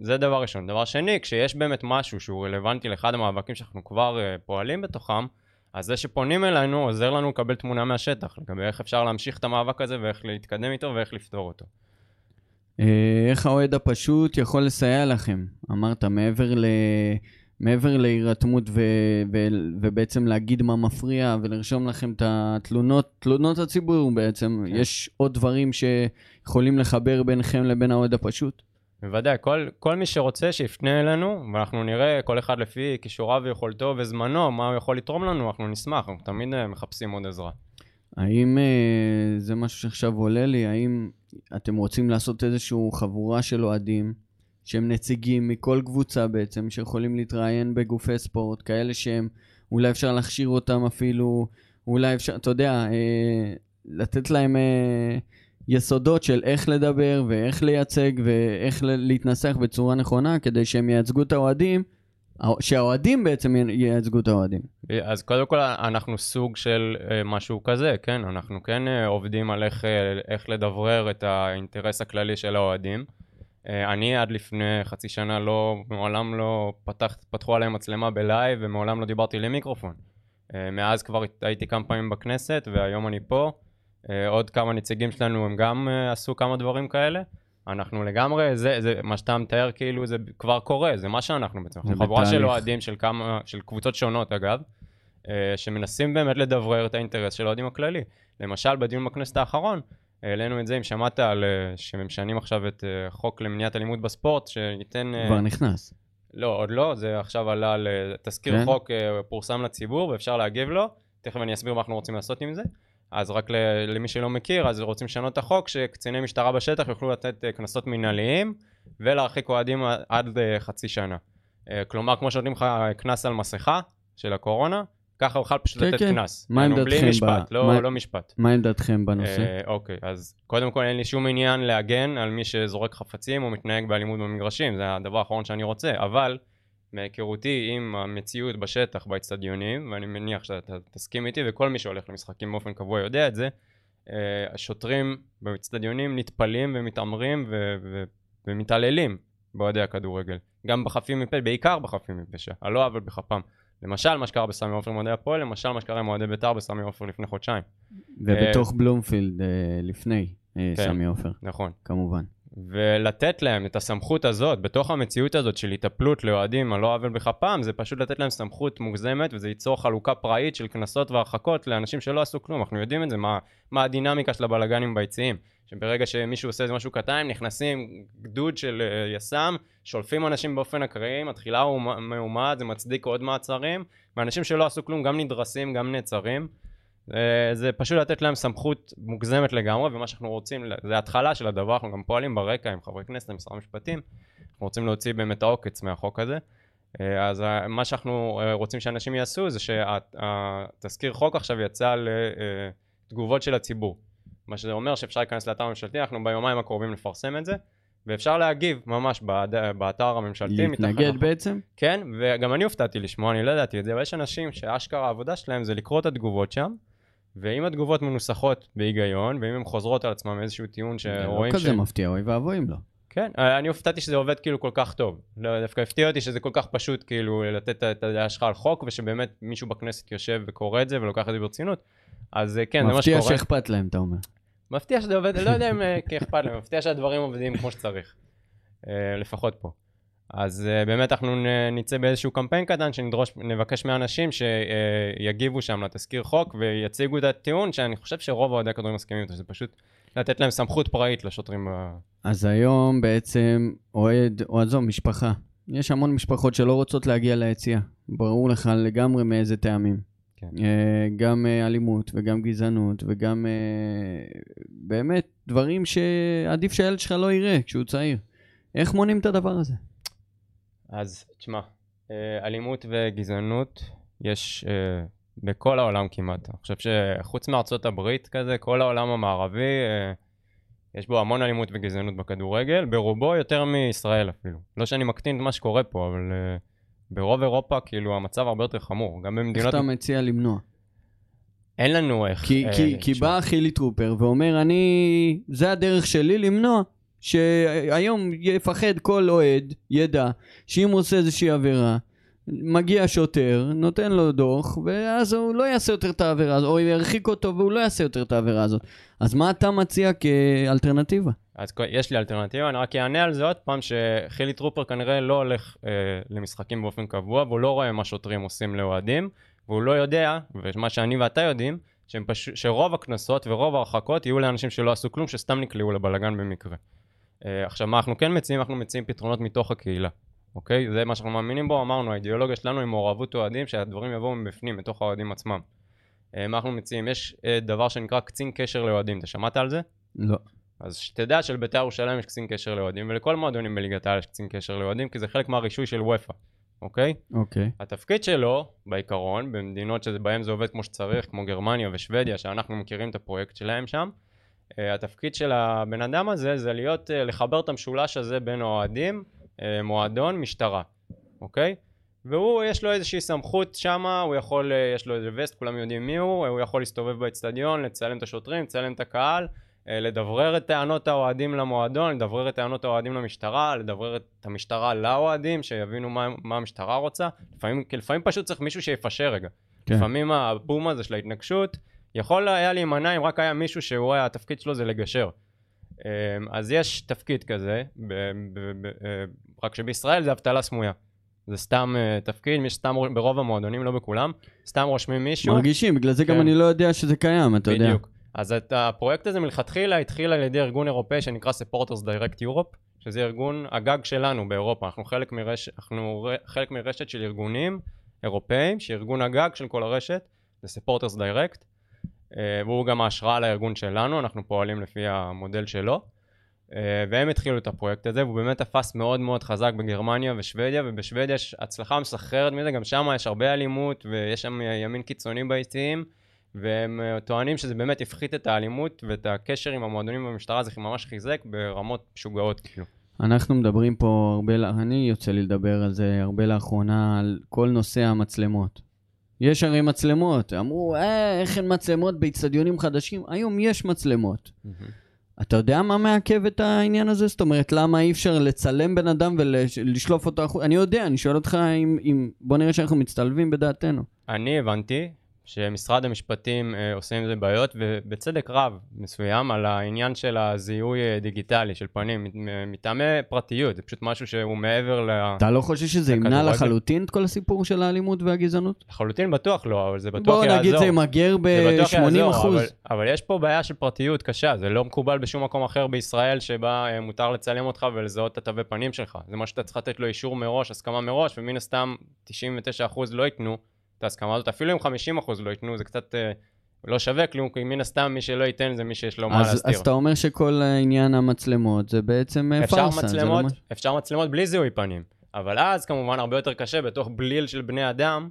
זה דבר ראשון. דבר שני, כשיש באמת משהו שהוא רלוונטי לאחד המאבקים שאנחנו כבר אה, פועלים בתוכם, אז זה שפונים אלינו עוזר לנו לקבל תמונה מהשטח, לגבי איך אפשר להמשיך את המאבק הזה ואיך להתקדם איתו ואיך לפתור אותו. אה, איך האוהד הפשוט יכול לסייע לכם? אמרת, מעבר ל... מעבר להירתמות ו... ו... ובעצם להגיד מה מפריע ולרשום לכם את התלונות, תלונות הציבור בעצם, כן. יש עוד דברים שיכולים לחבר ביניכם לבין האוהד הפשוט? בוודאי, כל, כל מי שרוצה שיפנה אלינו, ואנחנו נראה כל אחד לפי כישוריו ויכולתו וזמנו, מה הוא יכול לתרום לנו, אנחנו נשמח, אנחנו תמיד אה, מחפשים עוד עזרה. האם אה, זה משהו שעכשיו עולה לי, האם אתם רוצים לעשות איזושהי חבורה של אוהדים, שהם נציגים מכל קבוצה בעצם, שיכולים להתראיין בגופי ספורט, כאלה שהם, אולי אפשר להכשיר אותם אפילו, אולי אפשר, אתה יודע, אה, לתת להם... יסודות של איך לדבר ואיך לייצג ואיך להתנסח בצורה נכונה כדי שהם ייצגו את האוהדים, שהאוהדים בעצם ייצגו את האוהדים. אז קודם כל אנחנו סוג של אה, משהו כזה, כן? אנחנו כן אה, עובדים על איך, אה, איך לדברר את האינטרס הכללי של האוהדים. אני עד לפני חצי שנה לא, מעולם לא פתח, פתחו עליי מצלמה בלייב ומעולם לא דיברתי למיקרופון. מאז כבר הייתי כמה פעמים בכנסת והיום אני פה. אה, עוד כמה נציגים שלנו הם גם אה, עשו כמה דברים כאלה. אנחנו לגמרי, זה, זה מה שאתה מתאר כאילו זה כבר קורה, זה מה שאנחנו בעצם. אנחנו חבורה של אוהדים של כמה, של קבוצות שונות אגב, אה, שמנסים באמת לדברר את האינטרס של האוהדים הכללי. למשל בדיון בכנסת האחרון, העלינו את זה, אם שמעת על שמשנים עכשיו את חוק למניעת אלימות בספורט, שייתן... כבר נכנס. לא, עוד לא, זה עכשיו עלה לתזכיר כן? חוק, פורסם לציבור ואפשר להגיב לו, תכף אני אסביר מה אנחנו רוצים לעשות עם זה. אז רק למי שלא מכיר, אז רוצים לשנות את החוק שקציני משטרה בשטח יוכלו לתת אה, קנסות מנהליים ולהרחיק אוהדים עד אה, חצי שנה. אה, כלומר, כמו שנותנים לך קנס על מסכה של הקורונה, ככה יכול פשוט כן, לתת כן. קנס. מה עמדתכם? בלי משפט, ב... לא, מה... לא משפט. מה עמדתכם בנושא? אה, אוקיי, אז קודם כל אין לי שום עניין להגן על מי שזורק חפצים או מתנהג באלימות במגרשים, זה הדבר האחרון שאני רוצה, אבל מהיכרותי עם המציאות בשטח באצטדיונים, ואני מניח שאתה תסכים איתי, וכל מי שהולך למשחקים באופן קבוע יודע את זה, אה, השוטרים באצטדיונים נטפלים ומתעמרים ו- ו- ומתעללים באוהדי הכדורגל. גם בחפים מפשע, בעיקר בחפים מפשע, על לא עוול בכפם. למשל מה שקרה בסמי עופר עם אוהדי הפועל, למשל מה שקרה עם אוהדי בית"ר בסמי עופר לפני חודשיים. ובתוך אה, בלומפילד אה, לפני כן, סמי עופר. נכון. כמובן. ולתת להם את הסמכות הזאת, בתוך המציאות הזאת של היטפלות לאוהדים על לא עוול בכפם, זה פשוט לתת להם סמכות מוגזמת, וזה ייצור חלוקה פראית של קנסות והרחקות לאנשים שלא עשו כלום, אנחנו יודעים את זה, מה, מה הדינמיקה של הבלגנים ביציעים. שברגע שמישהו עושה איזה משהו קטן, נכנסים גדוד של uh, יס"מ, שולפים אנשים באופן אקראי, מתחילה מהומה, זה מצדיק עוד מעצרים, ואנשים שלא עשו כלום גם נדרסים, גם נעצרים. אה, זה פשוט לתת להם סמכות מוגזמת לגמרי, ומה שאנחנו רוצים, זה התחלה של הדבר, אנחנו גם פועלים ברקע עם חברי כנסת, עם משרד המשפטים, אנחנו רוצים להוציא באמת העוקץ מהחוק הזה. אה, אז ה- מה שאנחנו אה, רוצים שאנשים יעשו זה שהתזכיר חוק עכשיו יצא לתגובות של הציבור. מה שזה אומר שאפשר להיכנס לאתר הממשלתי, אנחנו ביומיים הקרובים נפרסם את זה, ואפשר להגיב ממש באתר הממשלתי. להתנגד. בעצם? כן, וגם אני הופתעתי לשמוע, אני לא ידעתי את זה, אבל יש אנשים שאשכרה העבודה שלהם זה לקרוא את התגובות שם, ואם התגובות מנוסחות בהיגיון, ואם הן חוזרות על עצמן מאיזשהו טיעון זה לא שרואים כזה מפתיע, אוי ואבוי אם לא. כן, אני הופתעתי שזה עובד כאילו כל כך טוב. לא, דווקא הפתיע אותי שזה כל כך פשוט כאילו לתת את הדעה שלך על חוק, ושבאמת מישהו בכנסת יושב וקורא את זה ולוקח את זה ברצינות. אז אה, כן, זה מה מפתיע שקורה. שאכפת להם, אתה אומר. מפתיע שזה עובד, לא יודע אם אה, אכפת להם, מפתיע שהדברים עובדים כמו שצריך. אה, לפחות פה. אז אה, באמת אנחנו נצא באיזשהו קמפיין קטן שנדרוש, נבקש מאנשים שיגיבו שם לתזכיר חוק ויציגו את הטיעון שאני חושב שרוב אוהדי הכדורים מסכימים איתו, שזה פשוט לתת להם סמכות פראית לשוטרים. אז היום בעצם אוהד, או עזוב, משפחה. יש המון משפחות שלא רוצות להגיע ליציאה. ברור לך לגמרי מאיזה טעמים. כן. אה, גם אה, אלימות וגם גזענות וגם אה, באמת דברים שעדיף שהילד שלך לא יראה כשהוא צעיר. איך מונעים את הדבר הזה? אז תשמע, אה, אלימות וגזענות יש אה, בכל העולם כמעט. אני חושב שחוץ מארצות הברית כזה, כל העולם המערבי, אה, יש בו המון אלימות וגזענות בכדורגל, ברובו יותר מישראל אפילו. לא שאני מקטין את מה שקורה פה, אבל ברוב אירופה כאילו המצב הרבה יותר חמור. גם איך במדינות... אתה מציע למנוע? אין לנו איך... כי, אה, כי, כי בא חילי טרופר ואומר, אני... זה הדרך שלי למנוע. שהיום יפחד כל אוהד, ידע, שאם הוא עושה איזושהי עבירה, מגיע שוטר, נותן לו דוח, ואז הוא לא יעשה יותר את העבירה הזאת, או ירחיק אותו והוא לא יעשה יותר את העבירה הזאת. אז מה אתה מציע כאלטרנטיבה? אז יש לי אלטרנטיבה, אני רק אענה על זה עוד פעם, שחילי טרופר כנראה לא הולך אה, למשחקים באופן קבוע, והוא לא רואה מה שוטרים עושים לאוהדים, והוא לא יודע, ומה שאני ואתה יודעים, פש... שרוב הקנסות ורוב ההרחקות יהיו לאנשים שלא עשו כלום, שסתם נקלעו לבלגן במקרה. אה, עכשיו, מה אנחנו כן מציעים? אנחנו מציעים פתרונות מתוך הקהילה, אוקיי? זה מה שאנחנו מאמינים בו, אמרנו, האידיאולוגיה שלנו היא מעורבות אוהדים, שהדברים יבואו מבפנים, מתוך האוהדים עצמם. אה, מה אנחנו מציעים? יש אה, דבר שנקרא קצין קשר לאוהדים, אתה שמעת על זה? לא. אז שתדע שלבית"ר ירושלים יש קצין קשר לאוהדים, ולכל מועדונים בליגת העל יש קצין קשר לאוהדים, כי זה חלק מהרישוי של וופא, אוקיי? אוקיי. התפקיד שלו, בעיקרון, במדינות שבהן זה עובד כמו שצריך, כמו גרמניה ושוודיה, שאנחנו מכירים את הפרויקט שלהם שם, התפקיד של הבן אדם הזה זה להיות, uh, לחבר את המשולש הזה בין אוהדים, uh, מועדון, משטרה, אוקיי? והוא, יש לו איזושהי סמכות שמה, הוא יכול, יש לו איזה וסט, כולם יודעים מי הוא, הוא יכול להסתובב באצטדיון, לצלם את השוטרים, לצלם את הקהל, אה, לדברר את טענות האוהדים למועדון, לדברר את טענות האוהדים למשטרה, לדברר את המשטרה לאוהדים, שיבינו מה, מה המשטרה רוצה. לפעמים, לפעמים פשוט צריך מישהו שיפשר רגע. כן. לפעמים הבום הזה של ההתנגשות, יכול היה להימנע אם רק היה מישהו שהוא, היה- התפקיד שלו זה לגשר. אה, אז יש תפקיד כזה, ב, ב, ב, אה, רק שבישראל זה אבטלה סמויה. זה סתם אה, תפקיד, מי שסתם, ברוב המועדונים, לא בכולם, סתם רושמים מישהו. מרגישים, בגלל זה גם כן. אני לא יודע שזה קיים, אתה יודע. בדיוק. אז את הפרויקט הזה מלכתחילה התחיל על ידי ארגון אירופאי שנקרא Supporters Direct Europe, שזה ארגון הגג שלנו באירופה. אנחנו חלק, מרש... אנחנו ר- חלק מרשת של ארגונים אירופאים, שארגון הגג של כל הרשת זה Supporters Direct, והוא גם ההשראה לארגון שלנו, אנחנו פועלים לפי המודל שלו. אה, והם התחילו את הפרויקט הזה, והוא באמת תפס מאוד מאוד חזק בגרמניה ושוודיה, ובשוודיה יש הצלחה מסחררת מזה, גם שם יש הרבה אלימות, ויש שם ימין קיצוני ביציעים, והם אה, טוענים שזה באמת הפחית את האלימות ואת הקשר עם המועדונים במשטרה, זה ממש חיזק ברמות משוגעות, כאילו. אנחנו מדברים פה הרבה, אני יוצא לי לדבר על זה הרבה לאחרונה, על כל נושא המצלמות. יש הרי מצלמות, אמרו, אה, איך אין מצלמות באיצטדיונים חדשים? היום יש מצלמות. אתה יודע מה מעכב את העניין הזה? זאת אומרת, למה אי אפשר לצלם בן אדם ולשלוף אותו החוצה? אני יודע, אני שואל אותך אם, אם... בוא נראה שאנחנו מצטלבים בדעתנו. אני הבנתי שמשרד המשפטים אה, עושה עם זה בעיות, ובצדק רב מסוים, על העניין של הזיהוי אה, דיגיטלי של פנים, מ- מטעמי פרטיות, זה פשוט משהו שהוא מעבר ל... אתה לא חושב שזה ימנע. לחלוטין את כל הסיפור של האלימות והגזענות? לחלוטין בטוח לא, אבל זה בטוח בוא יעזור. נגיד זה ימגר זה בטוח ב-80 יעזור, אחוז. אבל, אבל יש פה בעיה של פרטיות קשה, זה לא מקובל בשום מקום אחר בישראל שבה אה, מותר לצלם אותך ולזהות את התווי פנים שלך. זה מה שאתה צריך לתת לו אישור מראש, הסכמה מראש, ומן הסתם 99% לא ייתנו את ההסכמה הזאת, אפילו אם 50% לא ייתנו, זה קצת אה, לא שווה כלום, כי מן הסתם מי שלא ייתן זה מי שיש לו מה להסתיר. אז אתה אומר שכל עניין המצלמות זה בעצם אה, אפשר פארסה. לא אפשר מצלמות בלי זיהוי פנים, אבל אז כמובן הרבה יותר קשה בתוך בליל של בני אדם,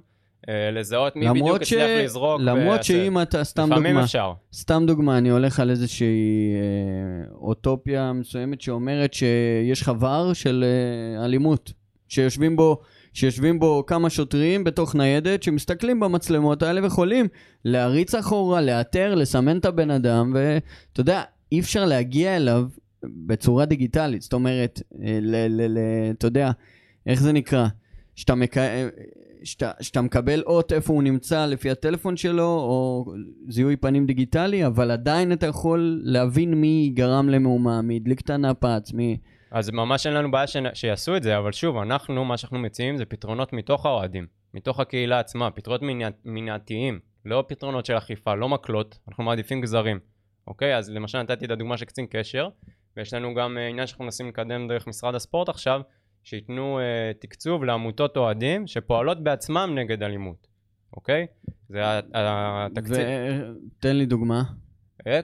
אה, לזהות מי בדיוק ש- הצליח לזרוק. למרות ויעשה. שאם אתה, סתם לפעמים דוגמה, אפשר. סתם דוגמה, אני הולך על איזושהי אה, אוטופיה מסוימת שאומרת שיש חבר של אה, אלימות, שיושבים בו, שיושבים בו כמה שוטרים בתוך ניידת, שמסתכלים במצלמות האלה ויכולים להריץ אחורה, לאתר, לסמן את הבן אדם, ואתה יודע, אי אפשר להגיע אליו בצורה דיגיטלית. זאת אומרת, אה, אתה יודע, איך זה נקרא? שאתה, מק... אה, שאתה, שאתה מקבל אות איפה הוא נמצא לפי הטלפון שלו, או זיהוי פנים דיגיטלי, אבל עדיין אתה יכול להבין מי גרם למהומה, מי הדליק את הנפץ, מי... אז ממש אין לנו בעיה ש... שיעשו את זה, אבל שוב, אנחנו, מה שאנחנו מציעים זה פתרונות מתוך האוהדים, מתוך הקהילה עצמה, פתרונות מניע... מניעתיים, לא פתרונות של אכיפה, לא מקלות, אנחנו מעדיפים גזרים, אוקיי? אז למשל נתתי את הדוגמה של קצין קשר, ויש לנו גם אה, עניין שאנחנו מנסים לקדם דרך משרד הספורט עכשיו, שייתנו אה, תקצוב לעמותות אוהדים שפועלות בעצמם נגד אלימות, אוקיי? זה התקציב. תן לי דוגמה.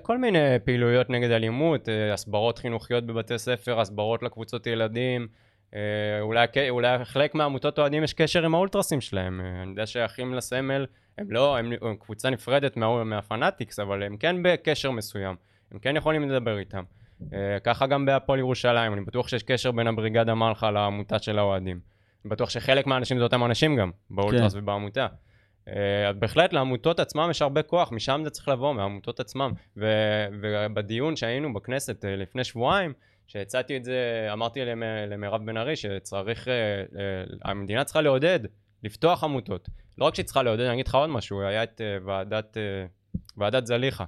כל מיני פעילויות נגד אלימות, אה, הסברות חינוכיות בבתי ספר, הסברות לקבוצות ילדים, אה, אולי, אולי חלק מהעמותות אוהדים יש קשר עם האולטרסים שלהם, אה, אני יודע שאחים לסמל הם לא, הם, הם קבוצה נפרדת מה, מהפנאטיקס, אבל הם כן בקשר מסוים, הם כן יכולים לדבר איתם. ככה גם בהפועל ירושלים, אני בטוח שיש קשר בין הבריגדה מלחה לעמותה של האוהדים. אני בטוח שחלק מהאנשים זה אותם אנשים גם, באולטרס כן. ובעמותה. אה, אז בהחלט לעמותות עצמם יש הרבה כוח, משם זה צריך לבוא, מהעמותות עצמם. ו- ובדיון שהיינו בכנסת אה, לפני שבועיים, שהצעתי את זה, אמרתי למ- למירב בן ארי שצריך, אה, אה, המדינה צריכה לעודד, לפתוח עמותות. לא רק שהיא צריכה לעודד, אני אגיד לך עוד משהו, היה את אה, ועדת, אה, ועדת זליכה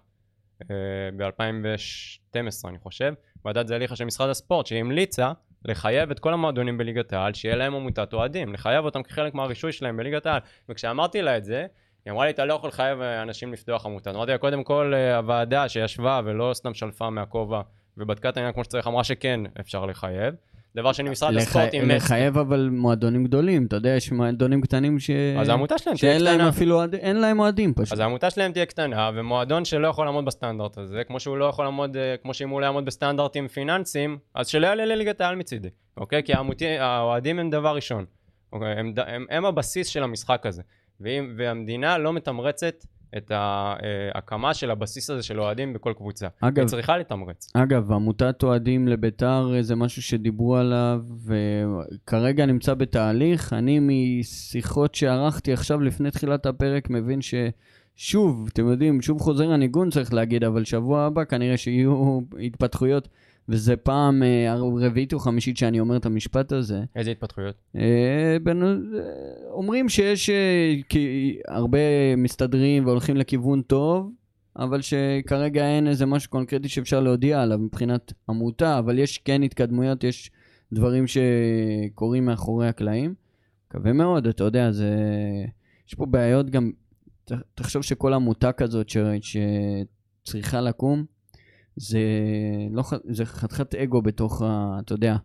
ב-2012 אני חושב, ועדת זליכה של משרד הספורט, שהמליצה לחייב את כל המועדונים בליגת העל, שיהיה להם עמותת אוהדים, לחייב אותם כחלק מהרישוי שלהם בליגת העל. וכשאמרתי לה את זה, היא אמרה לי, אתה לא יכול לחייב אה, אנשים לפתוח עמותה. אמרתי לה, קודם כל, אה, הוועדה שישבה ולא סתם שלפה מהכובע ובדקה את העניין כמו שצריך, אמרה שכן אפשר לחייב. דבר שני, משרד לח- הספורט אימץ. לחייב אבל מועדונים גדולים, אתה יודע, יש מועדונים קטנים ש... אז העמותה שלהם תהיה שאין להם קטנה. אפילו, אוהד- אין להם אוהדים פשוט. אז העמותה שלהם תהיה קטנה, ומועדון שלא יכול לעמוד בסטנדרט הזה, כמו שהוא לא יכול לעמוד, אה, כמו שאם הוא לא יעמוד בסטנדרטים פיננסיים, אז שלא יעלה לליגת העל מצידי, אוקיי? כי האוהדים הם דבר ראשון. אוקיי? הם, הם, הם הבסיס של המשחק הזה. ואם, והמדינה לא מתמרצת את ההקמה של הבסיס הזה של אוהדים בכל קבוצה. אגב, היא צריכה לתמרץ. אגב, עמותת אוהדים לביתר אה, זה משהו שדיברו עליו, וכרגע נמצא בתהליך. אני משיחות שערכתי עכשיו לפני תחילת הפרק מבין ששוב, אתם יודעים, שוב חוזר הניגון צריך להגיד, אבל שבוע הבא כנראה שיהיו התפתחויות, וזה פעם אה, רביעית או חמישית שאני אומר את המשפט הזה. איזה התפתחויות? אה, אה, אומרים שיש הרבה מסתדרים והולכים לכיוון טוב, אבל שכרגע אין איזה משהו קונקרטי שאפשר להודיע עליו מבחינת עמותה, אבל יש כן התקדמויות, יש דברים שקורים מאחורי הקלעים. מקווה מאוד, אתה יודע, זה... יש פה בעיות גם... תחשוב שכל עמותה כזאת ש... שצריכה לקום, זה, לא, זה חתיכת אגו בתוך ה... אתה יודע,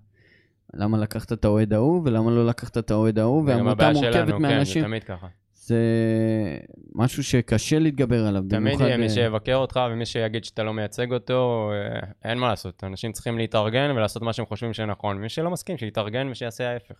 למה לקחת את האוהד ההוא ולמה לא לקחת את האוהד ההוא, זה והעמותה מורכבת כן, זה מאנשים. תמיד ככה. זה משהו שקשה להתגבר עליו. תמיד יהיה מי אה, שיבקר אותך ומי שיגיד שאתה לא מייצג אותו, אה, אין מה לעשות. אנשים צריכים להתארגן ולעשות מה שהם חושבים שנכון. מי שלא מסכים, שיתארגן ושיעשה ההפך.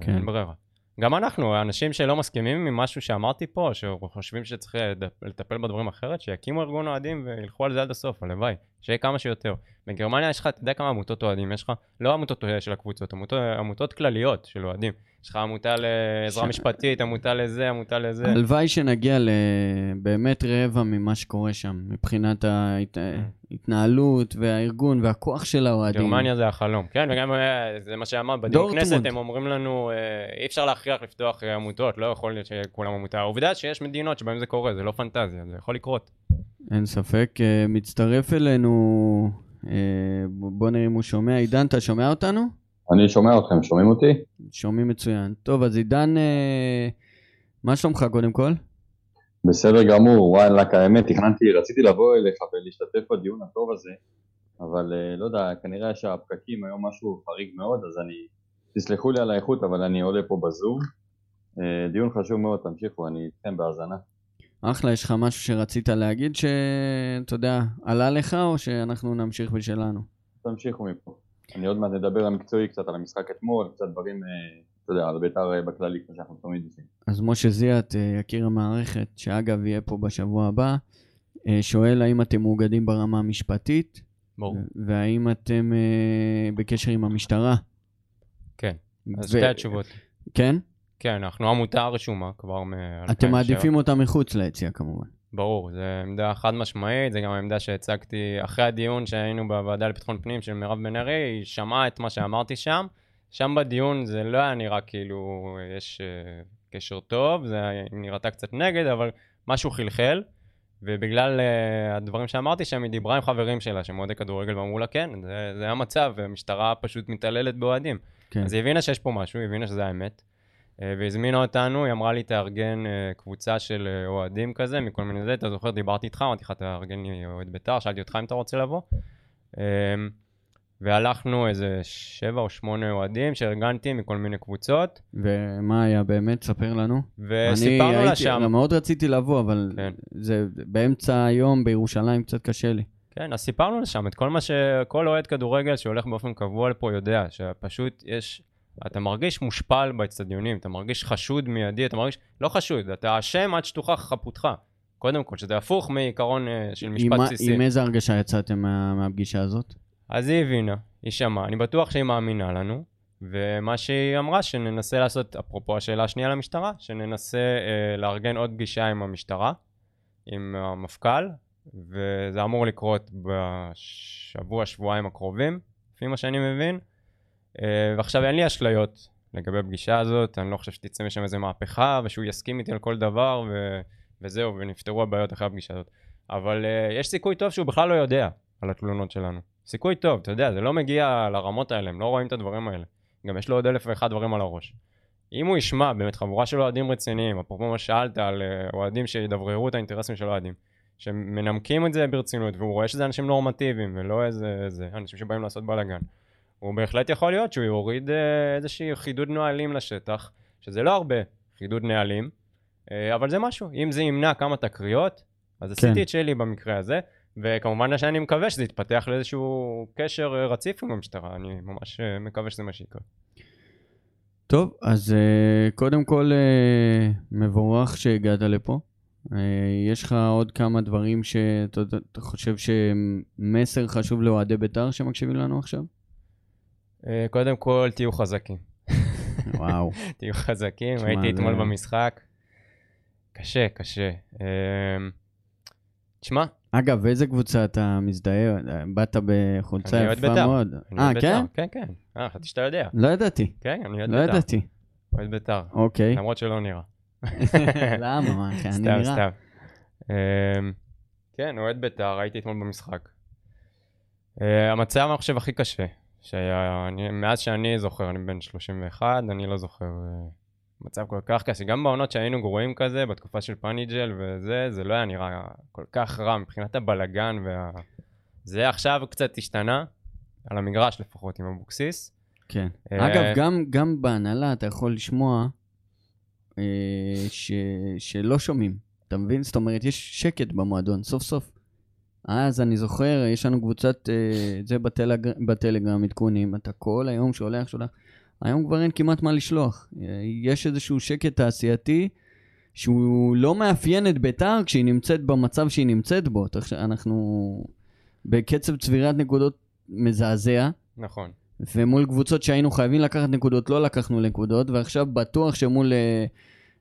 כן. אין ברירה. גם אנחנו, אנשים שלא מסכימים עם משהו שאמרתי פה, שחושבים שצריך לטפל בדברים אחרת, שיקימו ארגון אוהדים וילכו על זה עד הסוף, הלוואי. שיהיה כמה שיותר. בגרמניה יש לך, אתה יודע כמה עמותות אוהדים יש לך? לא עמותות אה, של הקבוצות, עמותות, עמותות כלליות של אוהדים. יש לך עמותה לעזרה ש- משפטית, עמותה לזה, עמותה לזה. הלוואי שנגיע לבאמת רבע ממה שקורה שם, מבחינת ההתנהלות והארגון והכוח של האוהדים. גרמניה זה החלום, כן, וגם אה, זה מה שאמרת, בדיון דורטמונד. כנסת הם אומרים לנו, אה, אי אפשר להכריח לפתוח אה, עמותות, לא יכול להיות שכולם עמותה. העובדה שיש מדינות שבהן זה קורה, זה לא פנטזיה, זה יכול לקרות. אין ספק. אה, מצטרף אלינו, אה, בוא נראה אם הוא שומע. עידן, אתה שומע אותנו? אני שומע אתכם, שומעים אותי? שומעים מצוין. טוב, אז עידן, אה, מה שלומך קודם כל? בסדר גמור, וואלכ, האמת, תכננתי, רציתי לבוא אליך ולהשתתף בדיון הטוב הזה, אבל אה, לא יודע, כנראה שהפקקים היום משהו חריג מאוד, אז אני, תסלחו לי על האיכות, אבל אני עולה פה בזום. אה, דיון חשוב מאוד, תמשיכו, אני איתכם בהאזנה. אחלה, יש לך משהו שרצית להגיד שאתה יודע, עלה לך, או שאנחנו נמשיך בשלנו? תמשיכו מפה. אני עוד מעט נדבר המקצועי קצת על המשחק אתמול, קצת דברים, אה, אתה יודע, על בית"ר אה, בכללי, כמו שאנחנו תמיד עושים. אז משה זיאת, אה, יקיר המערכת, שאגב יהיה פה בשבוע הבא, שואל האם אתם מאוגדים ברמה המשפטית, ברור. והאם אתם בקשר עם המשטרה. כן. אז שתי התשובות. כן? כן, אנחנו עמותה רשומה כבר מ... אתם מעדיפים אותה מחוץ ליציע כמובן. ברור, זו עמדה חד משמעית, זה גם העמדה שהצגתי אחרי הדיון שהיינו בוועדה לביטחון פנים של מירב בן ארי, היא שמעה את מה שאמרתי שם. שם בדיון זה לא היה נראה כאילו יש uh, קשר טוב, זה נראתה קצת נגד, אבל משהו חלחל. ובגלל uh, הדברים שאמרתי שם, היא דיברה עם חברים שלה שהם אוהדי כדורגל ואמרו לה כן, זה, זה המצב, והמשטרה פשוט מתעללת באוהדים. כן. אז היא הבינה שיש פה משהו, היא הבינה שזה האמת. אה, והזמינה אותנו, היא אמרה לי, תארגן אה, קבוצה של אה, אוהדים כזה, מכל מיני זה, אתה זוכר, דיברתי איתך, אמרתי לך, תארגן לי אוהד בית"ר, שאלתי אותך אם אתה רוצה לבוא. אה, והלכנו איזה שבע או שמונה אוהדים שארגנתי מכל מיני קבוצות, ומה היה באמת? ספר לנו. וסיפרנו אני לה הייתי- שם, מאוד רציתי לבוא, אבל כן. זה באמצע היום בירושלים קצת קשה לי. כן, אז סיפרנו לה שם את כל מה שכל אוהד כדורגל שהולך באופן קבוע לפה יודע, שפשוט יש, אתה מרגיש מושפל באצטדיונים, אתה מרגיש חשוד מיידי, אתה מרגיש, לא חשוד, אתה אשם עד שתוכח חפותך. קודם כל, שזה הפוך מעיקרון אה, של עם משפט מה- בסיסי. עם איזה הרגשה יצאתם מה- מהפגישה הזאת? אז היא הבינה, היא שמעה, אני בטוח שהיא מאמינה לנו, ומה שהיא אמרה, שננסה לעשות, אפרופו השאלה השנייה למשטרה, שננסה אה, לארגן עוד פגישה עם המשטרה, עם המפכ"ל, וזה אמור לקרות בשבוע, שבועיים הקרובים, לפי מה שאני מבין. אה, ועכשיו אין לי אשליות לגבי הפגישה הזאת, אני לא חושב שתצא משם איזה מהפכה, ושהוא יסכים איתי על כל דבר, ו... וזהו, ונפתרו הבעיות אחרי הפגישה הזאת. אבל uh, יש סיכוי טוב שהוא בכלל לא יודע על התלונות שלנו. סיכוי טוב, אתה יודע, זה לא מגיע לרמות האלה, הם לא רואים את הדברים האלה. גם יש לו עוד אלף ואחד דברים על הראש. אם הוא ישמע באמת חבורה של אוהדים רציניים, אפרופו מה ששאלת על uh, אוהדים שידבררו את האינטרסים של אוהדים, שמנמקים את זה ברצינות, והוא רואה שזה אנשים נורמטיביים ולא איזה, איזה אנשים שבאים לעשות בלאגן. הוא בהחלט יכול להיות שהוא יוריד uh, איזושהי חידוד נהלים לשטח, שזה לא הרבה חידוד נהלים, uh, אבל זה משהו. אם זה ימנע כמה תקריות, אז כן. עשיתי את שלי במקרה הזה, וכמובן שאני מקווה שזה יתפתח לאיזשהו קשר אה, רציף עם המשטרה, אני ממש אה, מקווה שזה מה שיקרה. טוב, אז קודם כל מבורך שהגעת לפה. יש לך עוד כמה דברים שאתה אתה חושב שמסר חשוב לאוהדי בית"ר שמקשיבים לנו עכשיו? אה, קודם כל, תהיו חזקים. וואו. תהיו חזקים, הייתי אתמול במשחק. קשה, קשה. אה, תשמע, אגב, איזה קבוצה אתה מזדהה? באת בחולצה יפה בית"ר. מאוד. אני אה, אוהד כן? בית"ר. כן, כן. אה, חשבתי שאתה יודע. לא ידעתי. כן, אני אוהד לא בית"ר. ידעתי. אוהד בית"ר. אוקיי. למרות שלא נראה. למה? מה, אני סתם, נראה. סתם. אמ, כן, אוהד בית"ר, הייתי אתמול במשחק. אה, המצב, אני חושב, הכי קשה שהיה, אני- מאז שאני זוכר, אני בן 31, אני לא זוכר אה, מצב כל כך קשה. גם בעונות שהיינו גרועים כזה, בתקופה של פאניג'ל וזה, זה לא היה נראה כל כך רע מבחינת הבלגן וה... זה עכשיו קצת השתנה, על המגרש לפחות, עם אבוקסיס. כן. אה, אגב, גם, גם בהנהלה אתה יכול לשמוע אה, ש, שלא שומעים. אתה מבין? זאת אומרת, יש שקט במועדון, סוף סוף. אז אני זוכר, יש לנו קבוצת, אה, זה בטלג, בטלגרם, עדכונים, אתה כל היום שולח, שולח. היום כבר אין כמעט מה לשלוח. אה, יש איזשהו שקט תעשייתי שהוא לא מאפיין את ביתר כשהיא נמצאת במצב שהיא נמצאת בו. אנחנו בקצב צבירת נקודות מזעזע. נכון. ומול קבוצות שהיינו חייבים לקחת נקודות, לא לקחנו נקודות, ועכשיו בטוח שמול... אה,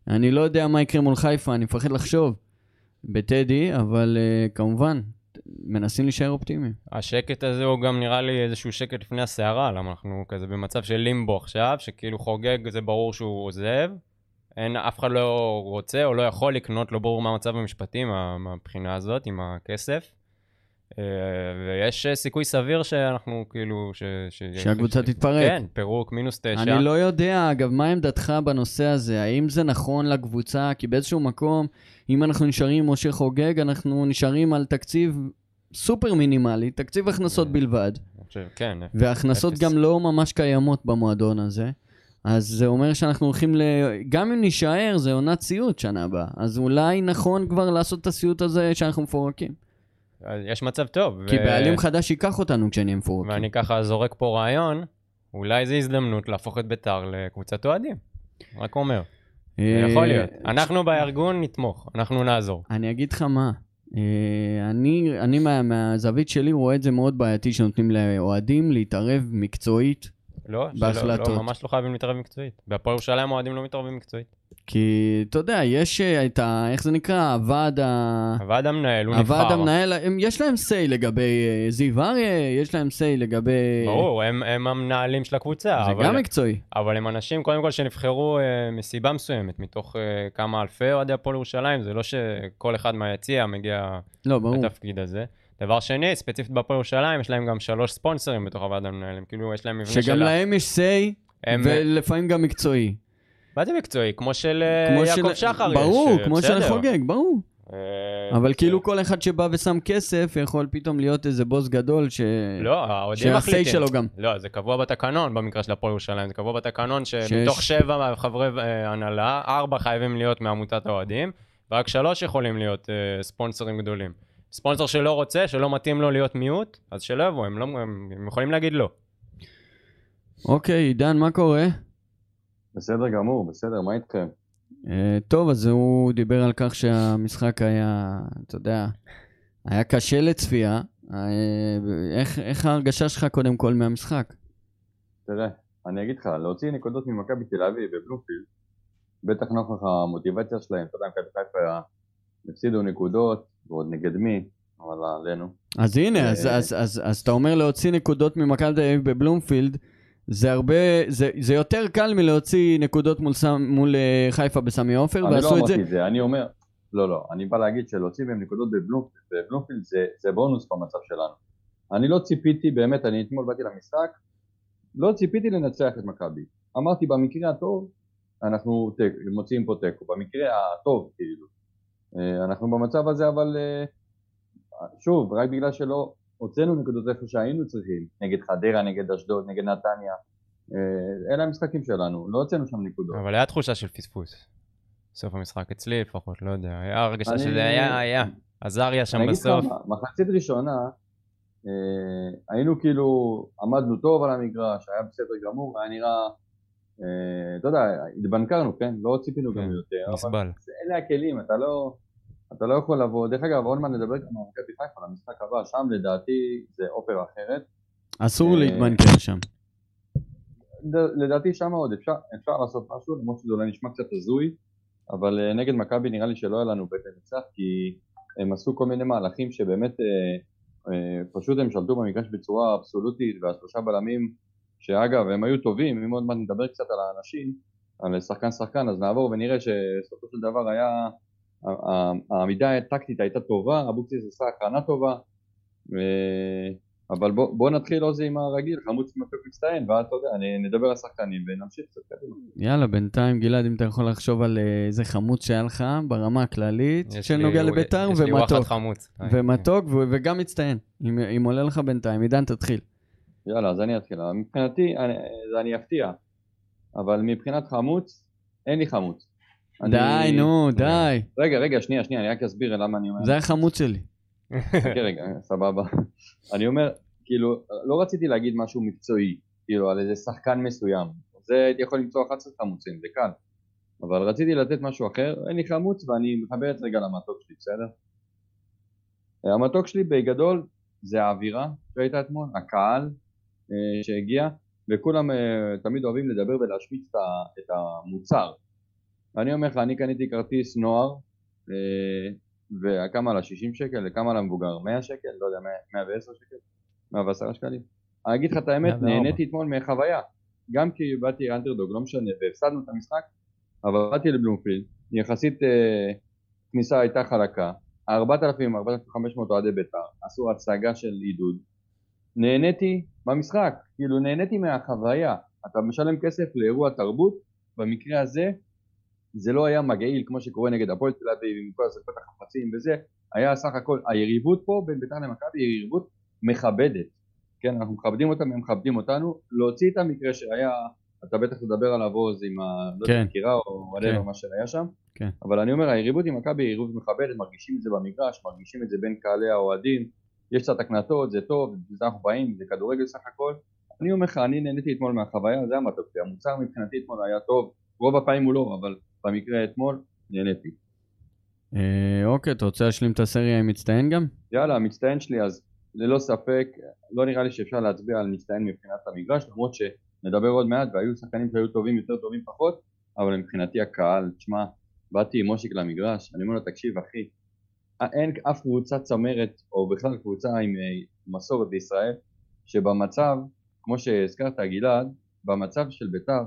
אני לא יודע מה יקרה מול חיפה, אני מפחד לחשוב בטדי, אבל uh, כמובן, מנסים להישאר אופטימיים. השקט הזה הוא גם נראה לי איזשהו שקט לפני הסערה, למה אנחנו כזה במצב של לימבו עכשיו, שכאילו חוגג, זה ברור שהוא עוזב. אין, אף אחד לא רוצה או לא יכול לקנות, לא ברור מה המצב המשפטי מה- מהבחינה הזאת, עם הכסף. אה, ויש אה, סיכוי סביר שאנחנו כאילו... ש, ש, שהקבוצה תתפרק. כן, פירוק, מינוס תשע. אני לא יודע, אגב, מה עמדתך בנושא הזה? האם זה נכון לקבוצה? כי באיזשהו מקום, אם אנחנו נשארים עם משה חוגג, אנחנו נשארים על תקציב סופר מינימלי, תקציב הכנסות אה, בלבד. כן. וההכנסות אפס. גם לא ממש קיימות במועדון הזה. אז זה אומר שאנחנו הולכים ל... גם אם נישאר, זה עונת סיוט שנה הבאה. אז אולי נכון כבר לעשות את הסיוט הזה שאנחנו מפורקים. יש מצב טוב. כי ו- בעלים חדש ייקח אותנו כשנהיה מפורקים. ואני ככה זורק פה רעיון, אולי זו הזדמנות להפוך את ביתר לקבוצת אוהדים. רק אומר. אה, יכול להיות. אנחנו בארגון נתמוך, אנחנו נעזור. אני אגיד לך מה, אה, אני, אני מה, מהזווית שלי רואה את זה מאוד בעייתי שנותנים לאוהדים להתערב מקצועית, לא, שלא, בהחלטות. לא, ממש לא חייבים להתערב מקצועית. בהפועל ירושלים האוהדים לא מתערבים מקצועית. כי אתה יודע, יש אה, את ה... איך זה נקרא? הוועד ה... הוועד המנהל, הוא נבחר. הוועד המנהל, הם, יש להם say לגבי אה, זיו אריה, יש להם say לגבי... ברור, הם, הם המנהלים של הקבוצה. זה אבל, גם מקצועי. אבל הם אנשים, קודם כל, שנבחרו אה, מסיבה מסוימת, מתוך אה, כמה אלפי אוהדי הפועל ירושלים, זה לא שכל אחד מהיציע מגיע לא. לתפקיד הזה. דבר שני, ספציפית בהפועל ירושלים, יש להם גם שלוש ספונסרים בתוך הוועד המנהל, הם כאילו, יש להם מבנה של... שגם להם יש say, הם- ולפעמים גם מקצועי. מה זה מקצועי? כמו של אה, כמו יעקב של- שחר ברור, יש. אה, כמו של. חוגג, ברור. אה, אבל כאילו כל אחד שבא ושם כסף יכול פתאום להיות איזה בוס גדול ש... לא, האוהדים מחליטים. שלו גם. לא, זה קבוע בתקנון במקרה של הפועל ירושלים, זה קבוע בתקנון שמתוך שבע חברי אה, הנהלה, ארבע חייבים להיות מעמותת האוהדים, ורק שלוש יכולים להיות אה, ספונסרים גדולים. ספונסר שלא רוצה, שלא מתאים לו להיות מיעוט, אז שלא יבוא, הם, לא, הם, הם יכולים להגיד לא. אוקיי, עידן, מה קורה? בסדר גמור, בסדר, מה איתכם? אה, טוב, אז הוא דיבר על כך שהמשחק היה, אתה יודע, היה קשה לצפייה. אה, איך, איך ההרגשה שלך קודם כל מהמשחק? תראה, אני אגיד לך, להוציא נקודות ממכבי תל אביב בבלומפילד, בטח נוכח המוטיבציה שלהם, אתה יודע, מכבי חיפה הפסידו נקודות, ועוד נגד מי, אבל עלינו. אז הנה, אז, אה, אז, אז, אז אתה אומר להוציא נקודות ממכבי תל אביב בבלומפילד, זה הרבה, זה, זה יותר קל מלהוציא נקודות מול, מול אה, חיפה בסמי עופר, אני לא ועשו את זה. אמרתי את זה, אני אומר, לא, לא, אני בא להגיד שלהוציא מהם נקודות בבלומפילד, בבלומפילד זה, זה בונוס במצב שלנו. אני לא ציפיתי, באמת, אני אתמול באתי למשחק, לא ציפיתי לנצח את מכבי. אמרתי, במקרה הטוב, אנחנו מוציאים פה תיקו, במקרה הטוב, כאילו. אה, אנחנו במצב הזה, אבל אה, שוב, רק בגלל שלא הוצאנו נקודות איפה שהיינו צריכים, נגד חדרה, נגד אשדוד, נגד נתניה, אה, אלה המשחקים שלנו, לא הוצאנו שם נקודות. אבל היה תחושה של פספוס. סוף המשחק, אצלי לפחות, לא יודע, היה הרגשה אני- שזה היה, היה. עזריה שם אני אגיד לך בסוף. מה, מחצית ראשונה, אה, היינו כאילו, עמדנו טוב על המגרש, היה בסדר גמור, היה נראה, אה, אתה יודע, התבנקרנו, כן? לא ציפינו גם כן, יותר, נסבל. אלה הכלים, אתה לא, אתה לא יכול לבוא, דרך אגב, עוד מעט נדבר גם על מכבי חיפה, על המשחק הבא, שם לדעתי זה אופרה אחרת, אסור אה, להתבנקר שם. לדעתי שם עוד אפשר, אפשר לעשות משהו, למרות שזה אולי נשמע קצת הזוי, אבל אה, נגד מכבי נראה לי שלא היה לנו בית לנצח, כי הם עשו כל מיני מהלכים שבאמת אה, אה, פשוט הם שלטו במגרש בצורה אבסולוטית, והשלושה בלמים, שאגב הם היו טובים, אם עוד מעט נדבר קצת על האנשים, על שחקן שחקן, אז נעבור ונראה שבסופו של דבר היה, העמידה הטקטית הייתה טובה, אבוקסיס עשה הכנה טובה, ו- אבל בוא, בוא נתחיל עוזי עם הרגיל, חמוץ מתוק מצטיין, ואז אתה יודע, אני- נדבר על שחקנים ונמשיך קצת קדימה. יאללה, בינתיים, גלעד, אם אתה יכול לחשוב על אה, איזה חמוץ שהיה לך ברמה הכללית, שנוגע לביתר, יש לי וואחד ומתוק. חמוץ. ומתוק, ו- וגם מצטיין. אם אם עולה לך בינתיים, עידן, תתחיל. יאללה, אז אני אתחיל. מבחינתי, אני, אני אפתיע, אבל מבחינת חמוץ, אין לי חמוץ. אני- די, נו, די. רגע, רגע, שנייה, שנייה, אני רק אסביר למה אני אומר. זה החמוץ שלי. חכה רגע, סבבה. אני אומר, כאילו, לא רציתי להגיד משהו מקצועי, כאילו, על איזה שחקן מסוים. זה הייתי יכול למצוא 11 חמוצים, זה קל. אבל רציתי לתת משהו אחר, אין לי חמוץ ואני מחבר את זה רגע למתוק שלי, בסדר? המתוק שלי בגדול זה האווירה שהייתה אתמול, הקהל שהגיע, וכולם אה, תמיד אוהבים לדבר ולהשמיץ את המוצר. אני אומר לך, אני קניתי כרטיס נוער, אה, וכמה עלה 60 שקל, וכמה עלה מבוגר? 100 שקל? לא יודע, 100 110 שקל? 110 שקלים? אני אגיד לך את האמת, 104. נהניתי אתמול מהחוויה. גם כי באתי אנטרדוג, לא משנה, והפסדנו את המשחק, אבל באתי לבלומפילד, יחסית אה, כניסה הייתה חלקה, 4,000, 4,500 אוהדי בית"ר, עשו הצגה של עידוד, נהניתי במשחק, כאילו נהניתי מהחוויה, אתה משלם כסף לאירוע תרבות, במקרה הזה זה לא היה מגעיל כמו שקורה נגד הפועל תל אביב עם כל הזרקות החפצים וזה, היה סך הכל, היריבות פה בין בית"ר למכבי היא יריבות מכבדת, כן, אנחנו מכבדים אותם, הם מכבדים אותנו, להוציא את המקרה שהיה אתה בטח תדבר על עוז עם ה... לא כן. דקירה או כן. whatever מה שהיה שם. כן. אבל אני אומר, היריבות עם מכבי היא יריבות מכבדת, מרגישים את זה במגרש, מרגישים את זה בין קהלי האוהדים, יש קצת הקנטות, זה טוב, זה אנחנו באים, זה כדורגל סך הכל. אני אומר לך, אני נהניתי אתמול מהחוויה, זה המתוק שלי. המוצר מבחינתי אתמול היה טוב, רוב הפעמים הוא לא, אבל במקרה אתמול נהניתי. אה, אוקיי, אתה רוצה להשלים את הסריה עם מצטיין גם? יאללה, המצטיין שלי אז ללא ספק, לא נראה לי שאפשר להצביע על מצטיין מבחינת המגרש, למרות שנדבר עוד מעט והיו שחקנים שהיו טובים יותר טובים פחות, אבל מבחינתי הקהל, תשמע, באתי עם מושיק למגרש, אני אומר לו תקשיב אחי, אין אף קבוצה צמרת או בכלל קבוצה עם אה, מסורת בישראל שבמצב, כמו שהזכרת גלעד, במצב של בית"ר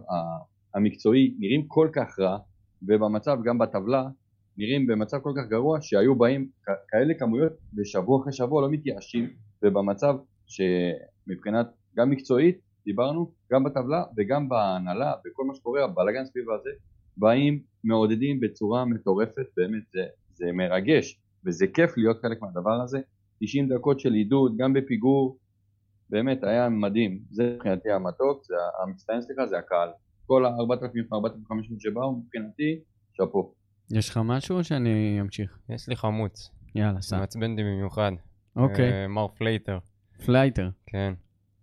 המקצועי נראים כל כך רע ובמצב גם בטבלה נראים במצב כל כך גרוע שהיו באים כאלה כמויות ושבוע אחרי שבוע לא מתייאשים ובמצב שמבחינת גם מקצועית דיברנו גם בטבלה וגם בהנהלה בכל מה שקורה הבלאגן סביב הזה באים מעודדים בצורה מטורפת באמת זה, זה מרגש וזה כיף להיות חלק מהדבר הזה 90 דקות של עידוד גם בפיגור באמת היה מדהים זה מבחינתי המתוק זה המצטיין סליחה זה הקהל כל ה-4,000-4,500 שבאו מבחינתי שאפו יש לך משהו או שאני אמשיך? יש לי חמוץ, יאללה, סע. מעצבן אותי במיוחד. אוקיי, אה, מר פלייטר, פלייטר. כן.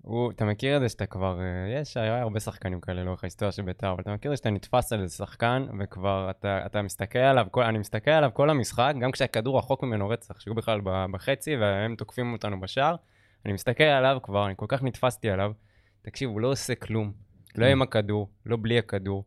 הוא, אתה מכיר את זה שאתה כבר, אה, יש, היה הרבה שחקנים כאלה לאורך ההיסטוריה של בית"ר, אבל אתה מכיר את זה שאתה נתפס על איזה שחקן, וכבר אתה, אתה מסתכל עליו, כל, אני מסתכל עליו כל המשחק, גם כשהכדור רחוק ממנו רצח, שהוא בכלל בחצי, והם תוקפים אותנו בשער, אני מסתכל עליו כבר, אני כל כך נתפסתי עליו, תקשיב, הוא לא עושה כלום. לא עם הכדור, לא בלי הכדור.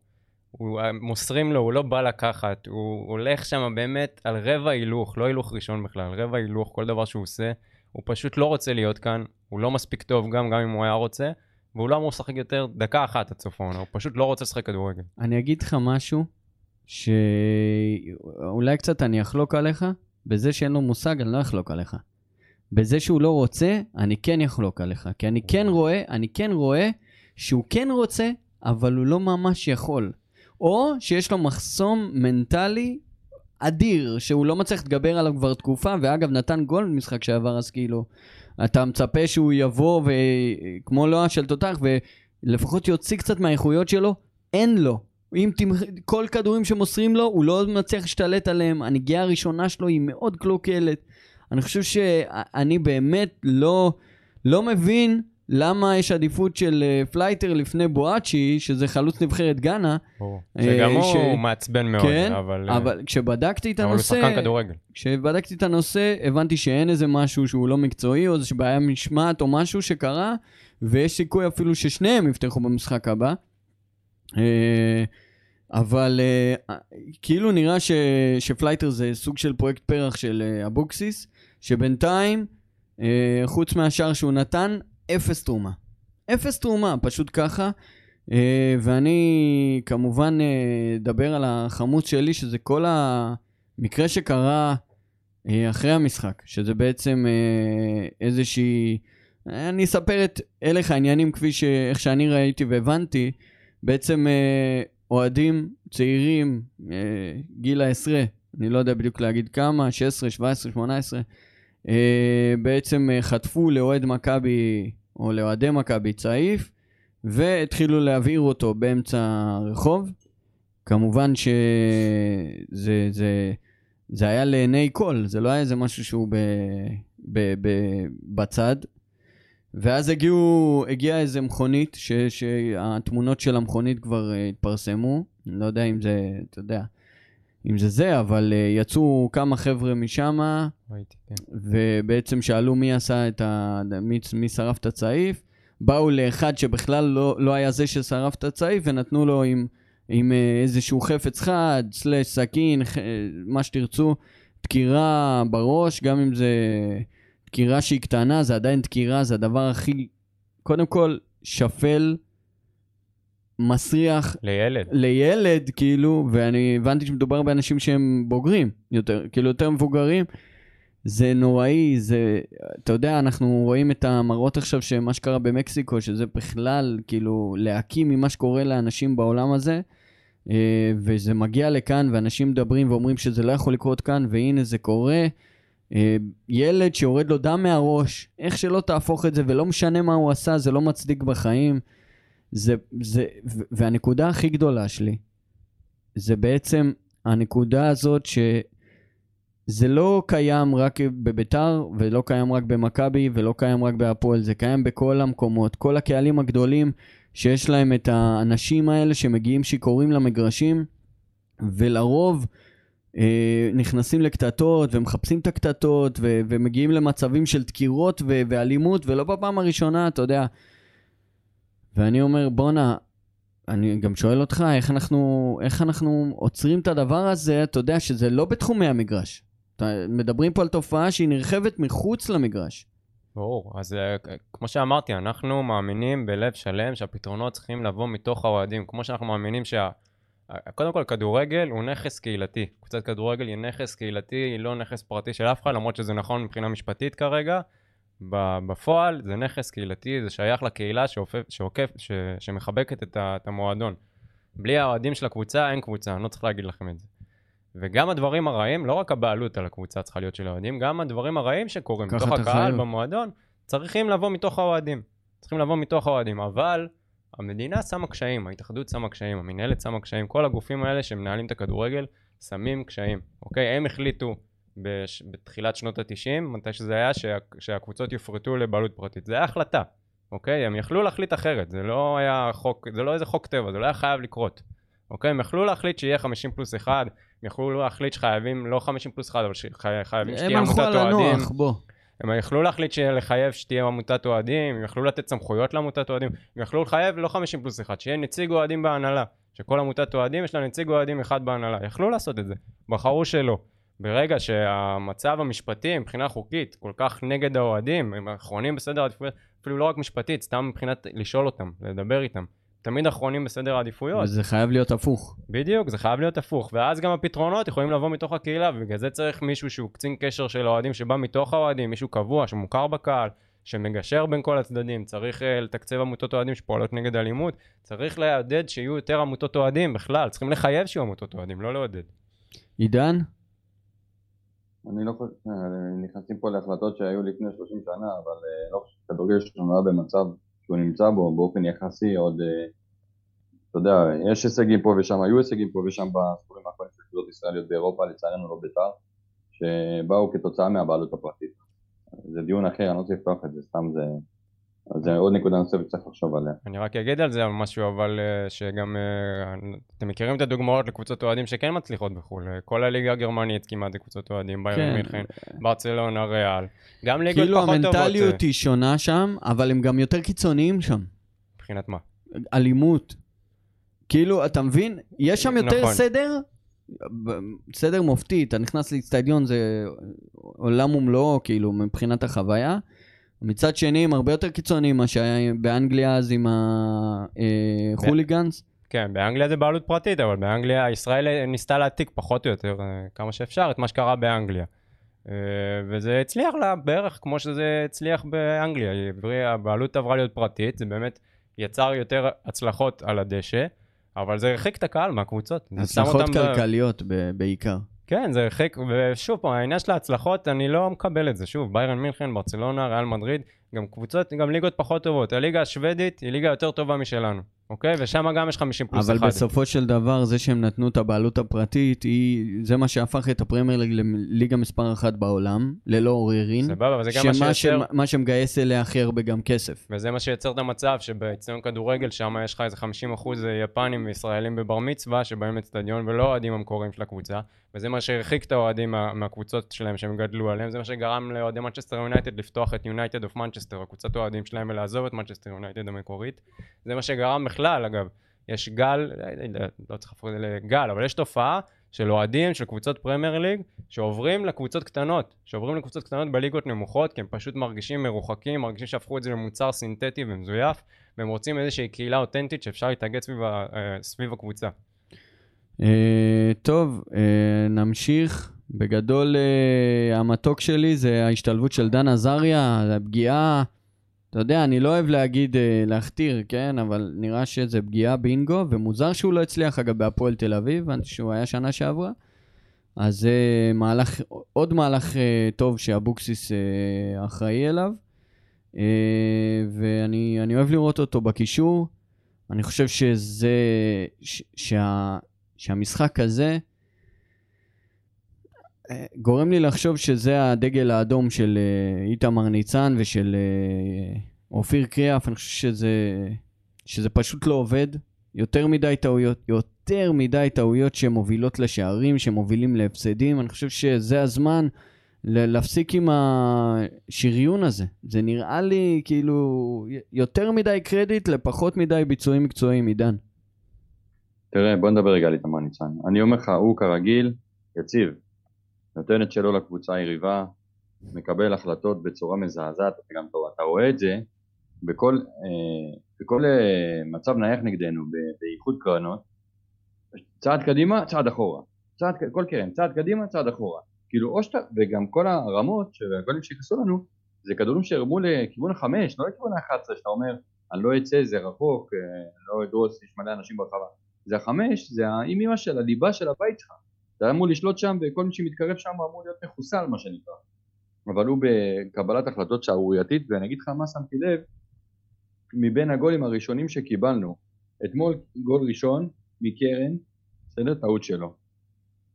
הוא, מוסרים לו, הוא לא בא לקחת, הוא הולך שם באמת על רבע הילוך, לא הילוך ראשון בכלל, רבע הילוך, כל דבר שהוא עושה, הוא פשוט לא רוצה להיות כאן, הוא לא מספיק טוב גם, גם אם הוא היה רוצה, והוא לא אמור לשחק יותר דקה אחת עד העונה, הוא פשוט לא רוצה לשחק כדורגל. אני אגיד לך משהו, שאולי קצת אני אחלוק עליך, בזה שאין לו מושג אני לא אחלוק עליך. בזה שהוא לא רוצה, אני כן אחלוק עליך. כי אני כן רואה, אני כן רואה שהוא כן רוצה, אבל הוא לא ממש יכול. או שיש לו מחסום מנטלי אדיר, שהוא לא מצליח להתגבר עליו כבר תקופה, ואגב, נתן גול במשחק שעבר, אז כאילו, אתה מצפה שהוא יבוא וכמו לא של תותח, ולפחות יוציא קצת מהאיכויות שלו, אין לו. אם תמח... כל כדורים שמוסרים לו, הוא לא מצליח להשתלט עליהם. הנגיעה הראשונה שלו היא מאוד קלוקלת. אני חושב שאני באמת לא, לא מבין למה יש עדיפות של אה, פלייטר לפני בואצ'י, שזה חלוץ נבחרת גאנה. ברור. אה, שגם הוא ש- מעצבן מאוד, כן, אבל, אה, אבל כשבדקתי את אבל הוא הנושא, שחקן כדורגל. כשבדקתי את הנושא, הבנתי שאין איזה משהו שהוא לא מקצועי, או איזושהי בעיה משמעת או משהו שקרה, ויש סיכוי אפילו ששניהם יפתחו במשחק הבא. אבל כאילו נראה ש, שפלייטר זה סוג של פרויקט פרח של אבוקסיס, שבינתיים, חוץ מהשאר שהוא נתן, אפס תרומה. אפס תרומה, פשוט ככה. אה, ואני כמובן אה, אדבר על החמוץ שלי, שזה כל המקרה שקרה אה, אחרי המשחק, שזה בעצם אה, איזושהי... אני אספר את הלך העניינים כפי ש... איך שאני ראיתי והבנתי. בעצם אה, אוהדים צעירים, אה, גיל העשרה, אני לא יודע בדיוק להגיד כמה, 16, 17, 18, אה, בעצם אה, חטפו לאוהד מכבי, או לאוהדי מכבי צעיף, והתחילו להבעיר אותו באמצע הרחוב. כמובן שזה זה, זה היה לעיני כל, זה לא היה איזה משהו שהוא ב, ב, ב, בצד. ואז הגיעו, הגיעה איזה מכונית, ש, שהתמונות של המכונית כבר uh, התפרסמו. אני לא יודע אם זה, אתה יודע, אם זה זה, אבל uh, יצאו כמה חבר'ה משם, כן. ובעצם שאלו מי עשה את ה... מי, מי שרף את הצעיף. באו לאחד שבכלל לא, לא היה זה ששרף את הצעיף, ונתנו לו עם, עם אה, איזשהו חפץ חד, סלש סכין, ח- מה שתרצו, דקירה בראש, גם אם זה דקירה שהיא קטנה, זה עדיין דקירה, זה הדבר הכי, קודם כל, שפל, מסריח, לילד. לילד, כאילו, ואני הבנתי שמדובר באנשים שהם בוגרים, יותר, כאילו יותר מבוגרים. זה נוראי, זה, אתה יודע, אנחנו רואים את המראות עכשיו שמה שקרה במקסיקו, שזה בכלל, כאילו, להקים ממה שקורה לאנשים בעולם הזה, אה, וזה מגיע לכאן, ואנשים מדברים ואומרים שזה לא יכול לקרות כאן, והנה זה קורה. אה, ילד שיורד לו דם מהראש, איך שלא תהפוך את זה, ולא משנה מה הוא עשה, זה לא מצדיק בחיים. זה, זה, והנקודה הכי גדולה שלי, זה בעצם הנקודה הזאת שזה לא קיים רק בביתר, ולא קיים רק במכבי, ולא קיים רק בהפועל, זה קיים בכל המקומות. כל הקהלים הגדולים שיש להם את האנשים האלה שמגיעים שיכורים למגרשים, ולרוב אה, נכנסים לקטטות ומחפשים את הקטטות ומגיעים למצבים של דקירות ואלימות, ולא בפעם הראשונה, אתה יודע. ואני אומר, בואנה, אני גם שואל אותך, איך אנחנו, איך אנחנו עוצרים את הדבר הזה, אתה יודע שזה לא בתחומי המגרש. מדברים פה על תופעה שהיא נרחבת מחוץ למגרש. ברור, אז אה, כמו שאמרתי, אנחנו מאמינים בלב שלם שהפתרונות צריכים לבוא מתוך האוהדים, כמו שאנחנו מאמינים שה... קודם כל, כדורגל הוא נכס קהילתי. קבוצת כדורגל היא נכס קהילתי, היא לא נכס פרטי של אף אחד, למרות שזה נכון מבחינה משפטית כרגע. בפועל זה נכס קהילתי, זה שייך לקהילה שעוקף, שעוקף, ש, שמחבקת את, ה, את המועדון. בלי האוהדים של הקבוצה אין קבוצה, אני לא צריך להגיד לכם את זה. וגם הדברים הרעים, לא רק הבעלות על הקבוצה צריכה להיות של האוהדים, גם הדברים הרעים שקורים בתוך הקהל. במועדון, צריכים לבוא מתוך האוהדים. צריכים לבוא מתוך האוהדים, אבל המדינה שמה קשיים, ההתאחדות שמה קשיים, המנהלת שמה קשיים, כל הגופים האלה שמנהלים את הכדורגל שמים קשיים, אוקיי? הם החליטו בש... בתחילת שנות ה-90, מתי שזה היה, שה... שהקבוצות יופרטו לבעלות פרטית. זה היה החלטה, אוקיי? הם יכלו להחליט אחרת, זה לא היה חוק, זה לא איזה חוק טבע, זה לא היה חייב לקרות. אוקיי? הם יכלו להחליט שיהיה 50 פלוס 1, הם יכלו להחליט שחייבים, לא 50 פלוס 1, אבל שחייבים שתהיה עמותת אוהדים. הם הלכו על הנוח, בוא. הם יכלו להחליט לחייב שתהיה עמותת אוהדים, הם יכלו לתת סמכויות לעמותת אוהדים, הם יכלו לחייב לא 50 פלוס 1, שיהיה נציג אוהדים בהנהלה, שכל עמותת אוהדים יש לה נציג אוהדים אחד בהנהלה, יכלו לעשות את זה, בחרו שלא. ברגע שהמצב המשפטי מבחינה חוקית כל כך נגד האוהדים, הם אחרונים בסדר העדיפויות, אפילו לא רק משפטית, סתם מבחינת לשאול אותם, לדבר איתם. תמיד אחרונים בסדר העדיפויות. וזה חייב להיות הפוך. בדיוק, זה חייב להיות הפוך. ואז גם הפתרונות יכולים לבוא מתוך הקהילה, ובגלל זה צריך מישהו שהוא קצין קשר של האוהדים שבא מתוך האוהדים, מישהו קבוע, שמוכר בקהל, שמגשר בין כל הצדדים, צריך uh, לתקצב עמותות אוהדים שפועלות נגד אלימות, צריך לעודד שיהיו יותר עמותות אוהדים בכלל, צריכים לחייב שיהיו עמותות אוהדים, לא לעודד. עידן? אני לא חושב, אה, נכנסים פה להחלטות שהיו לפני 30 שנה, אבל אה, לא חושב שכדורגל שלנו היה במצב שהוא נמצא בו באופן יחסי עוד, אה, אתה יודע, יש הישגים פה ושם, היו הישגים פה ושם בספורים האחרונים של קבוצות ישראליות באירופה, לצערנו לא בית"ר, שבאו כתוצאה מהבעלות הפרטית. זה דיון אחר, אני לא רוצה לפתוח את זה, סתם זה... אז זה עוד נקודה נוספת שצריך לחשוב עליה. אני רק אגיד על זה משהו, אבל אה, שגם, אה, אתם מכירים את הדוגמאות לקבוצות אוהדים שכן מצליחות בחו"ל. כל הליגה הגרמנית כמעט זה קבוצות אוהדים, ביירן כן. מינכן, ברצלונה, ריאל. גם ליגות כאילו פחות טובות. כאילו המנטליות היא שונה שם, אבל הם גם יותר קיצוניים שם. מבחינת מה? אלימות. כאילו, אתה מבין? יש שם יותר נכון. סדר, סדר מופתי, אתה נכנס לאצטדיון, זה עולם ומלואו, כאילו, מבחינת החוויה. מצד שני, הם הרבה יותר קיצוניים ממה שהיה באנגליה אז עם החוליגנס. אה, כן, באנגליה זה בעלות פרטית, אבל באנגליה, ישראל ניסתה להעתיק פחות או יותר אה, כמה שאפשר את מה שקרה באנגליה. אה, וזה הצליח לה בערך כמו שזה הצליח באנגליה, הבעלות עברה להיות פרטית, זה באמת יצר יותר הצלחות על הדשא, אבל זה הרחיק את הקהל מהקבוצות. הצלחות כלכליות ב- בעיקר. כן, זה הרחיק, ושוב פה, העניין של ההצלחות, אני לא מקבל את זה. שוב, ביירן מינכן, ברצלונה, ריאל מדריד, גם קבוצות, גם ליגות פחות טובות. הליגה השוודית היא ליגה יותר טובה משלנו. אוקיי? ושם גם יש 50 פלוס אבל אחד. אבל בסופו של דבר, זה שהם נתנו את הבעלות הפרטית, היא, זה מה שהפך את הפרמייר ליג לליגה מספר אחת בעולם, ללא עוררין. סבבה, אבל זה גם מה שיוצר... מה שמגייס אליה הכי הרבה גם כסף. וזה מה שיוצר את המצב, שבאצטדיון כדורגל, שם יש לך איזה 50 אחוז יפנים וישראלים בבר מצווה, שבאים לאצטדיון ולא אוהדים המקוריים של הקבוצה, וזה מה שהרחיק את האוהדים מה, מהקבוצות שלהם שהם גדלו עליהם, זה מה שגרם לאוהדי מנצ'סטר יונייטד לפתוח את יונייטד אוף מנצ'סטר, הקבוצת האוהדים שלהם ולעזוב את מנצ'סטר יונייטד המקורית. זה מה שגרם בכלל, אגב, יש גל, לא צריך להפוך את זה לגל, אבל יש תופעה של אוהדים של קבוצות פרמייר ליג שעוברים לקבוצות קטנות, שעוברים לקבוצות קטנות בליגות נמוכות כי הם פשוט מרגישים מרוחקים, מרגישים שהפכו את זה למוצר סינתטי ומזויף והם רוצים איזושהי קהילה אותנטית שאפשר להתאגד סביב, אה, סביב הקבוצה. Uh, טוב, uh, נמשיך. בגדול, המתוק שלי זה ההשתלבות של דן עזריה, הפגיעה אתה יודע, אני לא אוהב להגיד, אה, להכתיר, כן? אבל נראה שזה פגיעה בינגו, ומוזר שהוא לא הצליח, אגב, בהפועל תל אביב, שהוא היה שנה שעברה. אז זה אה, מהלך, עוד מהלך אה, טוב שאבוקסיס אחראי אליו. ואני אוהב לראות אותו בקישור. אני חושב שזה, ש, שה, שהמשחק הזה גורם לי לחשוב שזה הדגל האדום של אה, איתמר ניצן ושל אה, אופיר קריאף, אני חושב שזה, שזה פשוט לא עובד. יותר מדי טעויות, יותר מדי טעויות שמובילות לשערים, שמובילים להפסדים. אני חושב שזה הזמן להפסיק עם השריון הזה. זה נראה לי כאילו יותר מדי קרדיט לפחות מדי ביצועים מקצועיים, עידן. תראה, בוא נדבר רגע על איתמר ניצן. אני אומר לך, הוא כרגיל יציב. נותן את שלו לקבוצה היריבה, מקבל החלטות בצורה מזעזעת, אתה גם טוב, אתה רואה את זה בכל, אה, בכל אה, מצב נייח נגדנו, באיחוד קרנות, צעד קדימה, צעד אחורה. צעד, כל קרן, צעד קדימה, צעד אחורה. כאילו, או שאתה, וגם כל הרמות של הגולים שנכנסו לנו, זה כדורים שהרמו לכיוון החמש, לא לכיוון האחת עשרה, שאתה אומר, אני לא אצא, זה רחוק, אה, לא אדרוס, יש מלא אנשים ברחבה. זה החמש, זה האימא של הליבה של הבית שלך. אתה אמור לשלוט שם, וכל מי שמתקרב שם אמור להיות מחוסל, מה שנקרא. אבל הוא בקבלת החלטות שערורייתית, ואני אגיד לך מה שמתי לב, מבין הגולים הראשונים שקיבלנו, אתמול גול ראשון מקרן, בסדר? טעות שלו.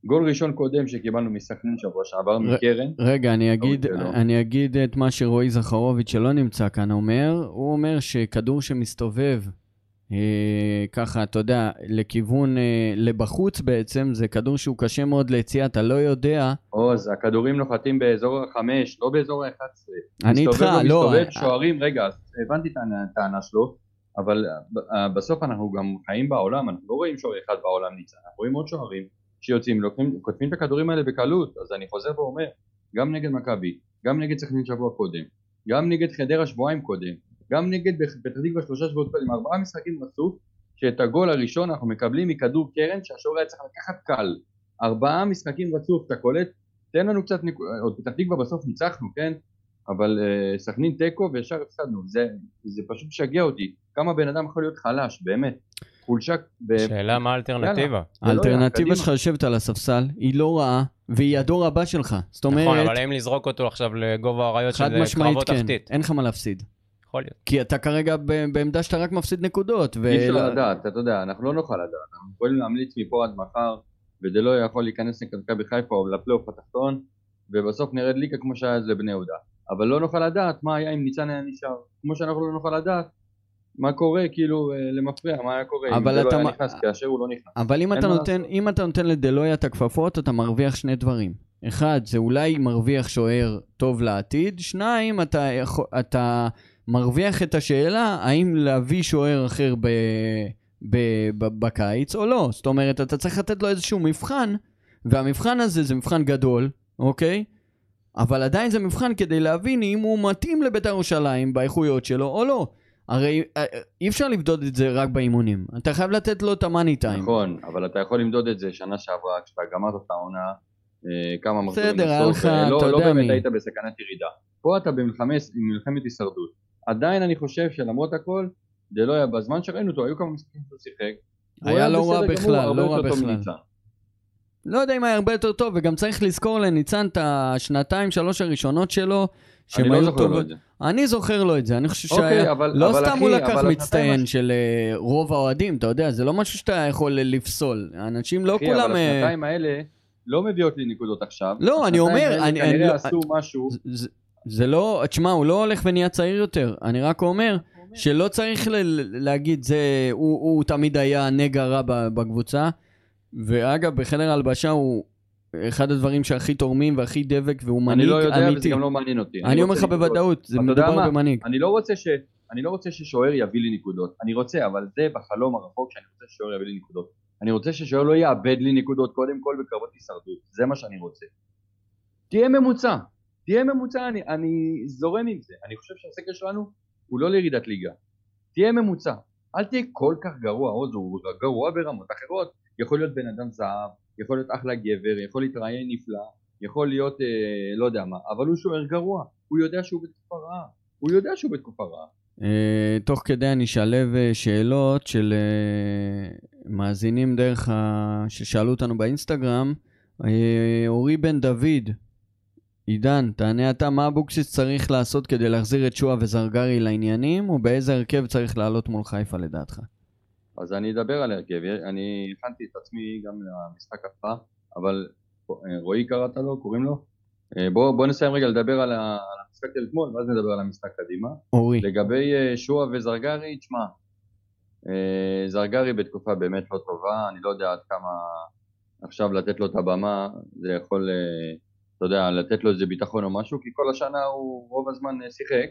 גול ראשון קודם שקיבלנו מסכנין שבוע שעבר מקרן, רגע, אני אגיד. אני אגיד את מה שרועי זכרוביץ' שלא נמצא כאן אומר. הוא אומר שכדור שמסתובב ככה, אתה יודע, לכיוון, אה, לבחוץ בעצם, זה כדור שהוא קשה מאוד ליציאה, אתה לא יודע. עוז, הכדורים נוחתים באזור החמש, לא באזור ה-11. אני איתך, מסתובב לא. מסתובב שוערים, רגע, אז הבנתי את הטענה שלו, אבל אה, בסוף אנחנו גם חיים בעולם, אנחנו לא רואים שוער אחד בעולם ניצן, אנחנו רואים עוד שוערים שיוצאים, לוקחים, כותבים את הכדורים האלה בקלות, אז אני חוזר ואומר, גם נגד מכבי, גם נגד סכנין שבוע קודם, גם נגד חדרה שבועיים קודם, גם נגד פתח תקווה שלושה שבועות קודם, ארבעה משחקים רצוף, שאת הגול הראשון אנחנו מקבלים מכדור קרן שהשוער היה צריך לקחת קל. ארבעה משחקים רצוף, אתה קולט? תן לנו קצת נקודות, עוד פתח תקווה בסוף ניצחנו, כן? אבל אה, סכנין תיקו וישר הפסדנו, זה, זה פשוט משגע אותי, כמה בן אדם יכול להיות חלש, באמת. חולשה, ב... שאלה מה האלטרנטיבה. לא האלטרנטיבה. שלך לשבת על הספסל היא לא רעה, והיא הדור הבא שלך. זאת נכון, אומרת, אבל האם לזרוק אותו עכשיו לגובה האריות חד של משמעית קרבות כן, תחתית? אין לך מה להפסיד. יכול להיות. כי אתה כרגע בעמדה שאתה רק מפסיד נקודות. ו- אי אפשר לדעת, אתה יודע, אנחנו לא נוכל לדעת, אנחנו יכולים להמליץ מפה עד מחר, וזה לא יכול להיכנס נגד מכבי חיפה או לפלייאוף התחתון, ובסוף נרד ליגה כמו שהיה אז לבני יהודה. אבל לא נוכל לדעת מה היה אם ניצן היה נשאר, כמו שאנחנו לא נוכל לדעת מה קורה כאילו אה, למפרע, מה היה קורה אם אבל זה לא אתה היה מה- נכנס, כאשר הוא לא נכנס. אבל אם אתה, נותן. אם אתה נותן לדלויה את הכפפות, אתה מרוויח שני דברים. אחד, זה אולי מרוויח שוער טוב לעתיד. שניים, אתה, יכול, אתה מרוויח את השאלה האם להביא שוער אחר ב, ב, ב, בקיץ או לא. זאת אומרת, אתה צריך לתת לו איזשהו מבחן, והמבחן הזה זה מבחן גדול, אוקיי? אבל עדיין זה מבחן כדי להבין אם הוא מתאים לבית"ר ירושלים באיכויות שלו או לא. הרי אה, אי אפשר לבדוד את זה רק באימונים. אתה חייב לתת לו את המאני טיים. נכון, אבל אתה יכול למדוד את זה שנה שעברה, כשאתה גמרת את העונה, אה, כמה מחזורים בסדר, היה לך, אה, לא, אתה לא יודע באמת מי. היית בסכנת ירידה. פה אתה במלחמת הישרדות. עדיין אני חושב שלמרות הכל, זה לא היה, בזמן שראינו אותו, היו כמה משחקים שהוא שיחק. היה לא רע בכלל, לא רע בכלל. לא יודע אם היה הרבה יותר טוב, וגם צריך לזכור לניצן את השנתיים, שלוש הראשונות שלו, אני שהם לא היו טובות. זה. אני זוכר לו את זה, אני חושב אוקיי, שהיה... אבל- לא אבל סתם אחי, הוא לקח מצטיין הש- של אה, רוב האוהדים, אתה יודע, זה לא משהו שאתה יכול לפסול. אנשים לא אחי, כולם... אבל אה, השנתיים האלה לא מביאות לי נקודות עכשיו. לא, אני אומר, השנתיים האלה אני- אני כנראה לא- עשו משהו. זה- לא, תשמע, הוא לא הולך ונהיה צעיר יותר. אני רק אומר שלא צריך ל- להגיד, זה, הוא, הוא תמיד היה נגע רע בקבוצה. ואגב, בחדר ההלבשה הוא אחד הדברים שהכי תורמים והכי דבק, והוא אני מנהיג לא יודע וזה אמיתי. גם לא מעניין אותי. אני אומר לך. בוודאות, זה מדובר? במנהיג. אני לא רוצה ש... אני לא רוצה ששוער יביא לי נקודות. אני רוצה, אבל זה בחלום הרחוק שאני רוצה ששוער יביא לי נקודות. אני רוצה ששוער לא יאבד לי נקודות קודם כל בקרבות הישרדות. זה מה שאני רוצה. תהיה ממוצע. תהיה ממוצע, אני, אני זורם עם זה. אני חושב שהסקר שלנו הוא לא לירידת ליגה. תהיה ממוצע. אל תהיה כל כך גרוע, עוז, הוא גרוע ברמות אחרות. יכול להיות בן אדם זהב, יכול להיות אחלה גבר, יכול להתראיין נפלא, יכול להיות אה, לא יודע מה, אבל הוא שוער גרוע. הוא יודע שהוא בתקופה רעה. הוא יודע שהוא בתקופה רעה. אה, תוך כדי אני אשלב אה, שאלות של אה, מאזינים דרך ה... ששאלו אותנו באינסטגרם. אה, אורי בן דוד, עידן, תענה אתה, מה אבוקסיס צריך לעשות כדי להחזיר את שועה וזרגרי לעניינים, ובאיזה הרכב צריך לעלות מול חיפה לדעתך? אז אני אדבר על הרכב, אני הכנתי את עצמי גם למשחק הבא, אבל אה, רועי קראת לו, קוראים לו? אה, בוא, בוא נסיים רגע לדבר על המשחק של אתמול, ואז נדבר על המשחק קדימה. אורי. לגבי אה, שועה וזרגרי, תשמע, זרגרי בתקופה באמת לא טובה, אני לא יודע עד כמה עכשיו לתת לו את הבמה, זה יכול, אתה יודע, לתת לו איזה ביטחון או משהו, כי כל השנה הוא רוב הזמן אה, שיחק,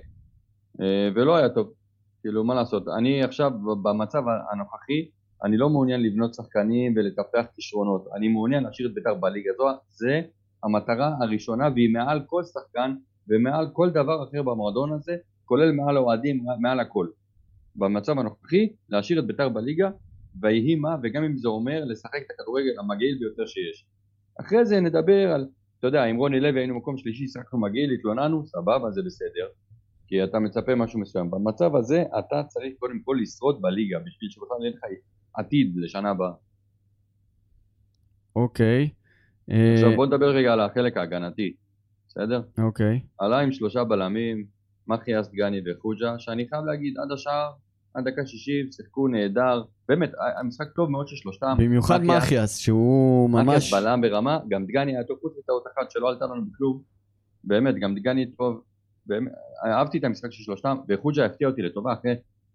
אה, ולא היה טוב. כאילו, מה לעשות, אני עכשיו במצב הנוכחי, אני לא מעוניין לבנות שחקנים ולטפח כישרונות, אני מעוניין להשאיר את בית"ר בליגה הזו, זה המטרה הראשונה והיא מעל כל שחקן ומעל כל דבר אחר במועדון הזה, כולל מעל האוהדים, מעל הכל. במצב הנוכחי, להשאיר את בית"ר בליגה, ויהי מה, וגם אם זה אומר לשחק את הכדורגל המגעיל ביותר שיש. אחרי זה נדבר על, אתה יודע, עם רוני לוי היינו מקום שלישי, שחקנו מגעיל, התלוננו, סבבה, זה בסדר. כי אתה מצפה משהו מסוים. במצב הזה אתה צריך קודם כל לשרוד בליגה, בשביל שבכלל יהיה לך עתיד לשנה הבאה. אוקיי. אה, עכשיו בוא נדבר רגע על החלק ההגנתי, בסדר? אוקיי. עלה עם שלושה בלמים, מחיאס, דגני וחוג'ה, שאני חייב להגיד עד השער, עד דקה שישים, שיחקו נהדר, באמת, המשחק טוב מאוד של שלושתם. במיוחד מחיאס- שהוא ממש... מחיאס בלם ברמה, גם דגני היה טוב חוץ מטעות אחת שלא עלתה לנו בכלום, באמת, גם דגני טוב, באמת, אהבתי את המשחק של שלושתם, וחוג'ה הפתיע אותי לטובה אחרי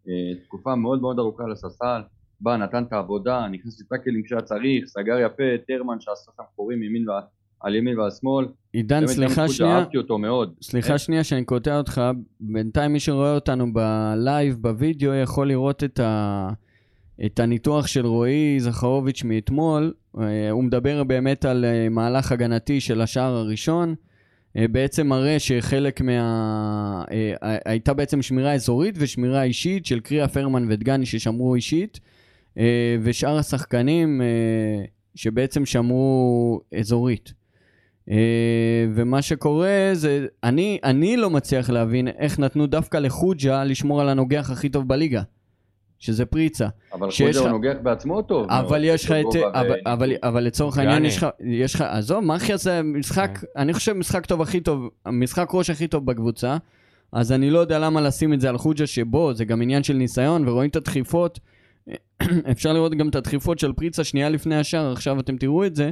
אה, תקופה מאוד מאוד ארוכה על הספסל, בא, נתן את העבודה, נכנס לטאקלים כשהיה צריך, סגר יפה, טרמן שעשה שם חורים ימין ו... על ימין ועל שמאל, עידן, סליחה שנייה, אהבתי אותו מאוד. סליחה שנייה שאני קוטע אותך, בינתיים מי שרואה אותנו בלייב, בווידאו, יכול לראות את, ה... את הניתוח של רועי זכרוביץ' מאתמול. אה, הוא מדבר באמת על אה, מהלך הגנתי של השער הראשון. אה, בעצם מראה שחלק מה... הייתה בעצם שמירה אזורית ושמירה אישית של קריאף, הרמן ודגני ששמרו אישית, ושאר השחקנים שבעצם שמרו אזורית. אה, ומה שקורה זה, אני, אני לא מצליח להבין איך נתנו דווקא לחוג'ה לשמור על הנוגח הכי טוב בליגה, שזה פריצה. אבל חוג'ה הוא נוגח בעצמו טוב. אבל יש לך את... אבל, ו- אבל, אבל לצורך. העניין יש לך... יש לך... עזוב, מחיה זה משחק... אני חושב משחק טוב הכי טוב, המשחק ראש הכי טוב בקבוצה. אז אני לא יודע למה לשים את זה על חוג'ה שבו, זה גם עניין של ניסיון, ורואים את הדחיפות. אפשר לראות גם את הדחיפות של פריצה שנייה לפני השער, עכשיו אתם תראו את זה.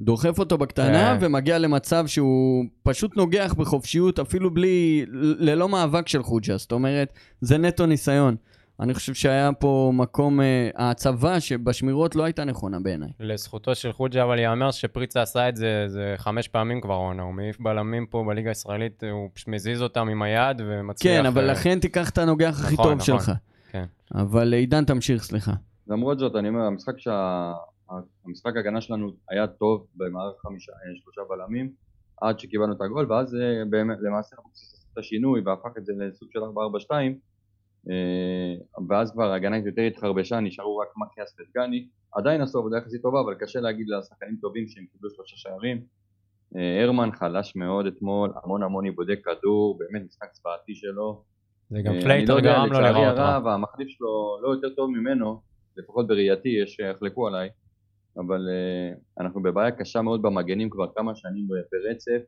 דוחף אותו בקטנה כן. ומגיע למצב שהוא פשוט נוגח בחופשיות, אפילו בלי, ללא מאבק של חוג'ה. זאת אומרת, זה נטו ניסיון. אני חושב שהיה פה מקום, אה, ההצבה שבשמירות לא הייתה נכונה בעיניי. לזכותו של חוג'ה, אבל ייאמר שפריצה עשה את זה, זה חמש פעמים כבר עונה, הוא מעיף בלמים פה בליגה הישראלית, הוא פשוט מזיז אותם עם היד ומצליח... כן, אבל אה, לכן תיקח את הנוגח הכי נכון, טוב נכון. שלך. כן. אבל אה, עידן, תמשיך, סליחה. למרות זאת, אני אומר, המשחק שה... המשחק ההגנה שלנו היה טוב במערך חמישה, אה, שלושה בלמים, עד שקיבלנו את הגול, ואז אה, באמת, למעשה אבוקסיס עשה את השינוי והפך את זה לסוג של 4-4-2, אה, ואז כבר ההגנה יותר התחרבשה, נשארו רק מחיאס ודגני, עדיין עשו עבודה יחסית טובה, אבל קשה להגיד לשחקנים טובים שהם קיבלו שלושה שערים. הרמן חלש מאוד אתמול, המון המון איבודי כדור, באמת משחק צבאתי שלו. זה גם אני פלייטר לא יודע, גרם לו לצערי להיראות רע. הרב, המחליף שלו לא יותר טוב ממנו, לפחות בראייתי, יש שיחלקו עליי, אבל אה, אנחנו בבעיה קשה מאוד במגנים כבר כמה שנים ברצף.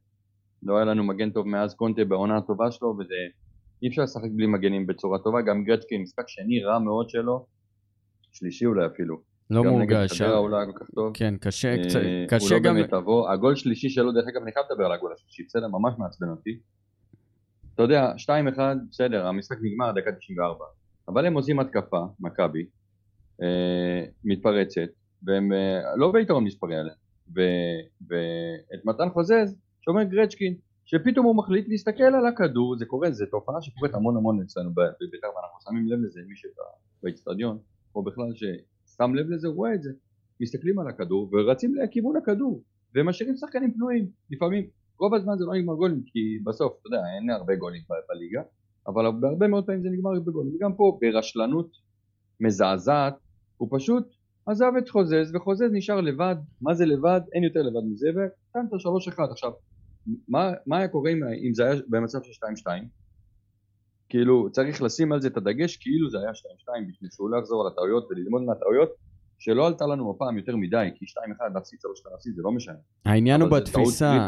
לא היה לנו מגן טוב מאז קונטה בעונה הטובה שלו, וזה... אי אפשר לשחק בלי מגנים בצורה טובה, גם גרצ'קין משחק שני רע מאוד שלו, שלישי אולי אפילו. לא גם נגד מורגש. חדרה אה? הוא לא היה כל כך טוב. כן, קשה אה, קצת, הוא קשה לא גם... באמת תבוא. הגול שלישי שלו, דרך אגב, אני חייב לדבר על הגול השלישי, בסדר? ממש מעצבן אותי. אתה יודע, 2-1, בסדר, המשחק נגמר, דקה 94. אבל הם עושים התקפה, מכבי, אה, מתפרצת, והם אה, לא ביתרון מספרי עליהם. ואת מתן חוזז, שאומר גרצ'קין, שפתאום הוא מחליט להסתכל על הכדור, זה קורה, זו תופעה שקורית המון המון אצלנו בבית"ר, ואנחנו שמים לב לזה, מי שבאיצטדיון, או בכלל ששם לב לזה, רואה את זה. מסתכלים על הכדור ורצים לכיוון הכדור ומשאירים שחקנים פנויים לפעמים רוב הזמן זה לא נגמר גולים כי בסוף אתה יודע אין הרבה גולים בליגה אבל בהרבה מאוד פעמים זה נגמר בגולים וגם פה ברשלנות מזעזעת הוא פשוט עזב את חוזז וחוזז נשאר לבד. מה זה לבד? אין יותר לבד מזה ונתן את השלוש אחד עכשיו מה, מה היה קורה אם, אם זה היה במצב של 2-2 כאילו צריך לשים על זה את הדגש כאילו זה היה 2-2 בשביל שהוא לא יחזור על הטעויות וללמוד מהטעויות שלא עלתה לנו הפעם יותר מדי, כי 2-1 להפסיד 3 להפסיד זה לא משנה. העניין הוא אבל בתפיסה.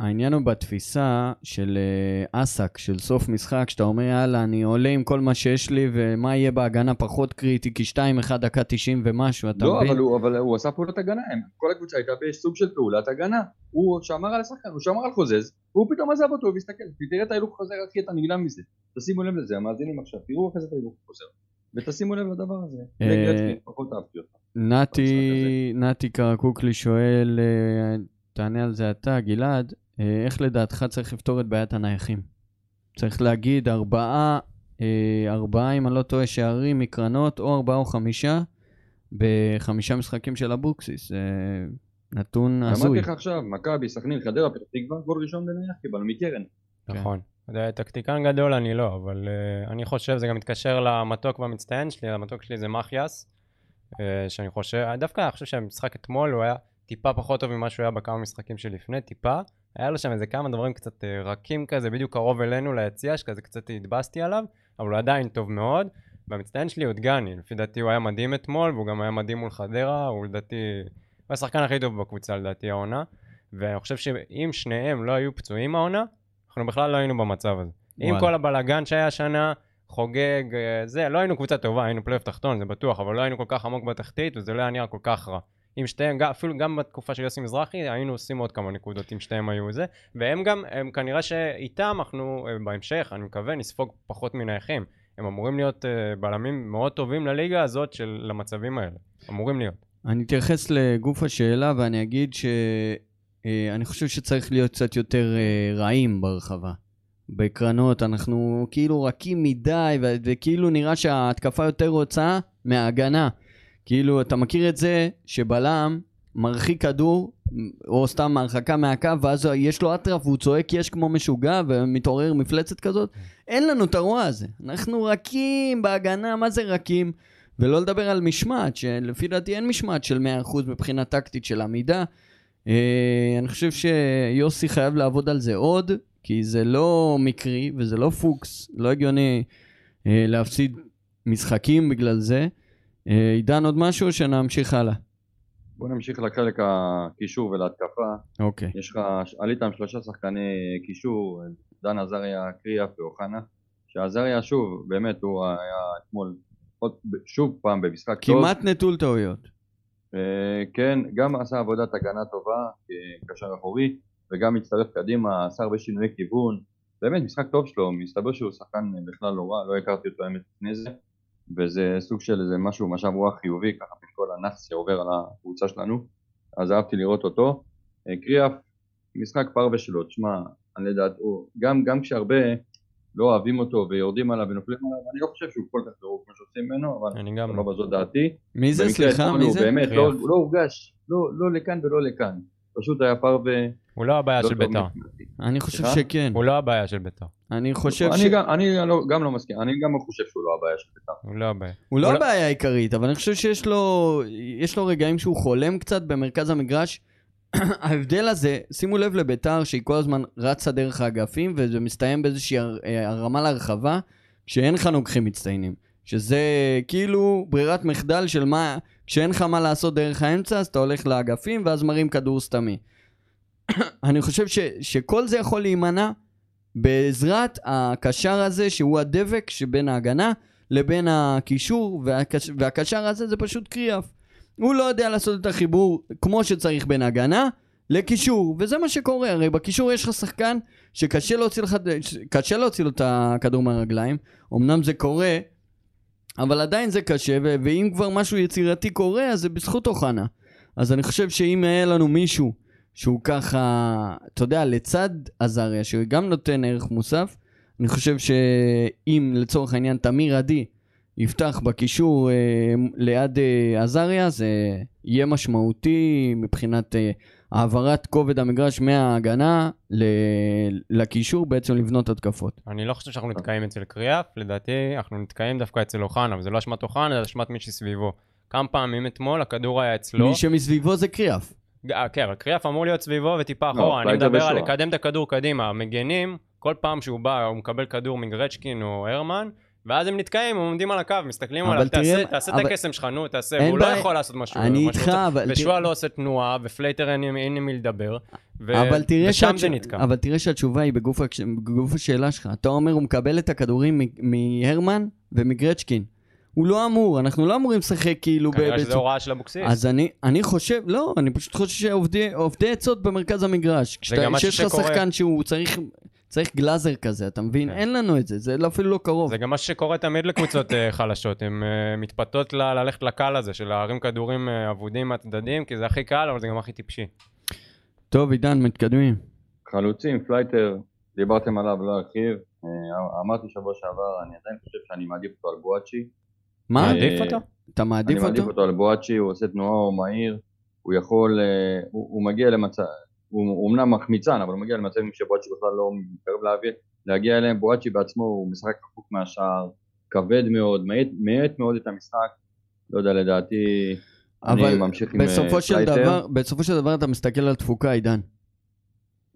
העניין הוא בתפיסה של אה, אסק, של סוף משחק, שאתה אומר יאללה, אני עולה עם כל מה שיש לי, ומה יהיה בהגנה פחות קריטי, כי 2-1 דקה 90 ומשהו, אתה לא, מבין? אבל הוא, אבל הוא עשה פעולת הגנה, כל הקבוצה הייתה בסוג של פעולת הגנה. הוא שמר על השחקן, הוא שמר על חוזז, והוא פתאום עזב אותו והסתכל. תראה את ההילוך חוזר, אחי, אתה נגלם מזה. תשימו לב לזה, המאזינים עכשיו, תראו אחרי זה את ההילוך חוזר. ותשימו לב לדבר הזה. אה, פחות אהבתי אותך. נתי, נתי קרקוקלי שואל, אה, תענה על זה אתה, גלעד, אה, איך לדעתך צריך לפתור את בעיית הנייחים? צריך להגיד ארבעה, ארבעה, אם אני לא טועה, שערים מקרנות, או ארבעה או חמישה, בחמישה משחקים של אבוקסיס. זה נתון אמרתי הזוי. לך עכשיו, מכבי, סכנין, חדרה, פתח תקווה, גול ראשון בנייח קיבלנו מקרן. נכון. טקטיקן גדול אני לא, אבל uh, אני חושב, זה גם מתקשר למתוק והמצטיין שלי, המתוק שלי זה מחיאס, uh, שאני חושב, דווקא אני חושב שהמשחק אתמול הוא היה טיפה פחות טוב ממה שהוא היה בכמה משחקים שלפני, טיפה. היה לו שם איזה כמה דברים קצת uh, רכים כזה, בדיוק קרוב אלינו ליציע, שכזה קצת התבאסתי עליו, אבל הוא עדיין טוב מאוד. והמצטיין שלי הוא דגני, לפי דעתי הוא היה מדהים אתמול, והוא גם היה מדהים מול חדרה, הוא לדעתי, הוא השחקן הכי טוב בקבוצה לדעתי העונה. ואני חושב שאם שניהם לא היו פצועים העונה, אנחנו בכלל לא היינו במצב הזה. עם וואלה. כל הבלאגן שהיה השנה, חוגג, אה, זה, לא היינו קבוצה טובה, היינו פלייאוף תחתון, זה בטוח, אבל לא היינו כל כך עמוק בתחתית, וזה לא היה נראה כל כך רע. אם שתיהם, אפילו גם בתקופה של יוסי מזרחי, היינו עושים עוד כמה נקודות אם שתיהם היו זה. והם גם, הם כנראה שאיתם אנחנו אה, בהמשך, אני מקווה, נספוג פחות מנייחים. הם אמורים להיות אה, בלמים מאוד טובים לליגה הזאת של למצבים האלה. אמורים להיות. אני אתייחס לגוף השאלה ואני אגיד שאני חושב שצריך להיות קצת יותר אה, רעים ברחבה. בקרנות אנחנו כאילו רכים מדי וכאילו נראה שההתקפה יותר רוצה מההגנה. כאילו אתה מכיר את זה שבלם מרחיק כדור או סתם הרחקה מהקו ואז יש לו אטרף והוא צועק יש כמו משוגע ומתעורר מפלצת כזאת. אין לנו את הרוע הזה. אנחנו רכים בהגנה, מה זה רכים? ולא לדבר על משמעת, שלפי דעתי אין משמעת של 100% מבחינה טקטית של עמידה. אה, אני חושב שיוסי חייב לעבוד על זה עוד, כי זה לא מקרי וזה לא פוקס, לא הגיוני אה, להפסיד משחקים בגלל זה. אה, עידן עוד משהו או שנמשיך הלאה? בוא נמשיך לחלק הקישור ולהתקפה. אוקיי. יש לך, עלית עם שלושה שחקני קישור, דן עזריה, קריאף ואוחנה. שעזריה שוב, באמת הוא היה אתמול עוד, שוב פעם במשחק טוב. כמעט נטול טעויות. אה, כן, גם עשה עבודת הגנה טובה כקשר אחורי, וגם הצטרף קדימה, עשה הרבה שינויי כיוון. באמת, משחק טוב שלו, מסתבר שהוא שחקן בכלל לא רע, לא הכרתי אותו האמת לפני זה, וזה סוג של איזה משהו, משב רוח חיובי, ככה בין כל הנאחס שעובר על הקבוצה שלנו, אז אהבתי לראות אותו. אה, קריאף, משחק פרווה שלו, תשמע, אני לדעת, גם, גם כשהרבה לא אוהבים אותו ויורדים עליו ונופלים עליו, אני לא חושב שהוא כל כך גרוע כמו שעושים ממנו, אבל אני גם לא לא. בזאת דעתי. מי זה? סליחה, מי זה? באמת, לא, לא הורגש, לא, לא לכאן ולא לכאן. פשוט היה פרווה... הוא לא הבעיה של טוב בית"ר. אני חושב? שכן. הוא לא הבעיה של בית"ר. אני חושב ש... אני גם לא מסכים, אני גם חושב שהוא לא הבעיה של בית"ר. הוא לא הבעיה. הוא לא הבעיה העיקרית, אבל אני חושב שיש לו, יש לו רגעים שהוא חולם קצת במרכז המגרש. ההבדל הזה, שימו לב לביתר שהיא כל הזמן רצה דרך האגפים וזה מסתיים באיזושהי אה, הרמה להרחבה כשאין לך נוגחים מצטיינים. שזה כאילו ברירת מחדל של מה, כשאין לך מה לעשות דרך האמצע אז אתה הולך לאגפים ואז מרים כדור סתמי. אני חושב ש, שכל זה יכול להימנע בעזרת הקשר הזה שהוא הדבק שבין ההגנה לבין הקישור והקש... והקשר הזה זה פשוט קריאף. הוא לא יודע לעשות את החיבור כמו שצריך בין הגנה לקישור, וזה מה שקורה, הרי בקישור יש לך שחקן שקשה להוציא, לך, קשה להוציא לו את הכדור מהרגליים, אמנם זה קורה, אבל עדיין זה קשה, ו- ואם כבר משהו יצירתי קורה, אז זה בזכות אוחנה. אז אני חושב שאם היה לנו מישהו שהוא ככה, אתה יודע, לצד עזריה, שגם נותן ערך מוסף, אני חושב שאם לצורך העניין תמיר עדי יפתח בקישור אה, ליד אה, עזריה, זה יהיה משמעותי מבחינת אה, העברת כובד המגרש מההגנה ל- לקישור, בעצם לבנות התקפות. אני לא חושב שאנחנו נתקעים אצל קריאף, לדעתי אנחנו נתקעים דווקא אצל אוחנה, וזה לא אשמת אוחנה, זה אשמת מי שסביבו. כמה פעמים אתמול הכדור היה אצלו. מי שמסביבו זה קריאף. אה, כן, אבל קריאף אמור להיות סביבו וטיפה לא, אחורה. אני מדבר על ושועה. לקדם את הכדור קדימה. המגנים, כל פעם שהוא בא, הוא מקבל כדור מגרצ'קין או הרמן, ואז הם נתקעים, הם עומדים על הקו, מסתכלים עליו, תעשה- תעשה אבל- את הקסם שלך, נו, תעשה, והוא לא. יכול לעשות משהו. אני איתך. אבל ושועה לא עושה תנועה, ופלייטר אין עם מי לדבר, ושם זה נתקע. אבל תראה שהתשובה היא בגוף, השאלה שלך. אתה אומר, הוא מקבל את הכדורים מהרמן ומגרצ'קין. הוא לא אמור, אנחנו לא אמורים לשחק כאילו... ב- כנראה שזה הוראה של אבוקסיס. אז אני, אני חושב, לא, אני פשוט חושב שעובדי עובדי עצות במרכז המגרש. כשאתה- גם משהו כשיש לך. שחקן שהוא צריך, צריך גלאזר כזה, אתה מבין? כן. אין לנו את זה, זה לא- אפילו לא קרוב. זה גם מה שקורה תמיד לקבוצות אה, חלשות, הן אה, מתפתות ל- ללכת לקל הזה של להרים כדורים אה, אבודים מהצדדים, כי זה הכי קל, אבל זה גם הכי טיפשי. טוב, עידן, מתקדמים. חלוצים, פלייטר, דיברתם עליו, לא ארחיב. אמרתי שבוע שעבר, אני עדיין חושב שאני מעדיף אותו על בואצ'י. מה? אה, מעדיף אותו? אתה אני מעדיף מעדיף אותו? אותו על בואצ'י, הוא עושה תנועה, הוא מהיר, הוא יכול, אה, הוא, הוא מגיע למצב, הוא אמנם מחמיצן, אבל הוא מגיע למצבים שבואצ'י בכלל לא מתקרב להביא, להגיע אליהם, בואצ'י בעצמו הוא משחק רחוק מהשער, כבד מאוד, מאט, מאוד את המשחק, לא יודע, לדעתי, אני אבל ממשיך עם אה, בסופו של. דבר, בסופו של דבר אתה מסתכל על תפוקה, עידן.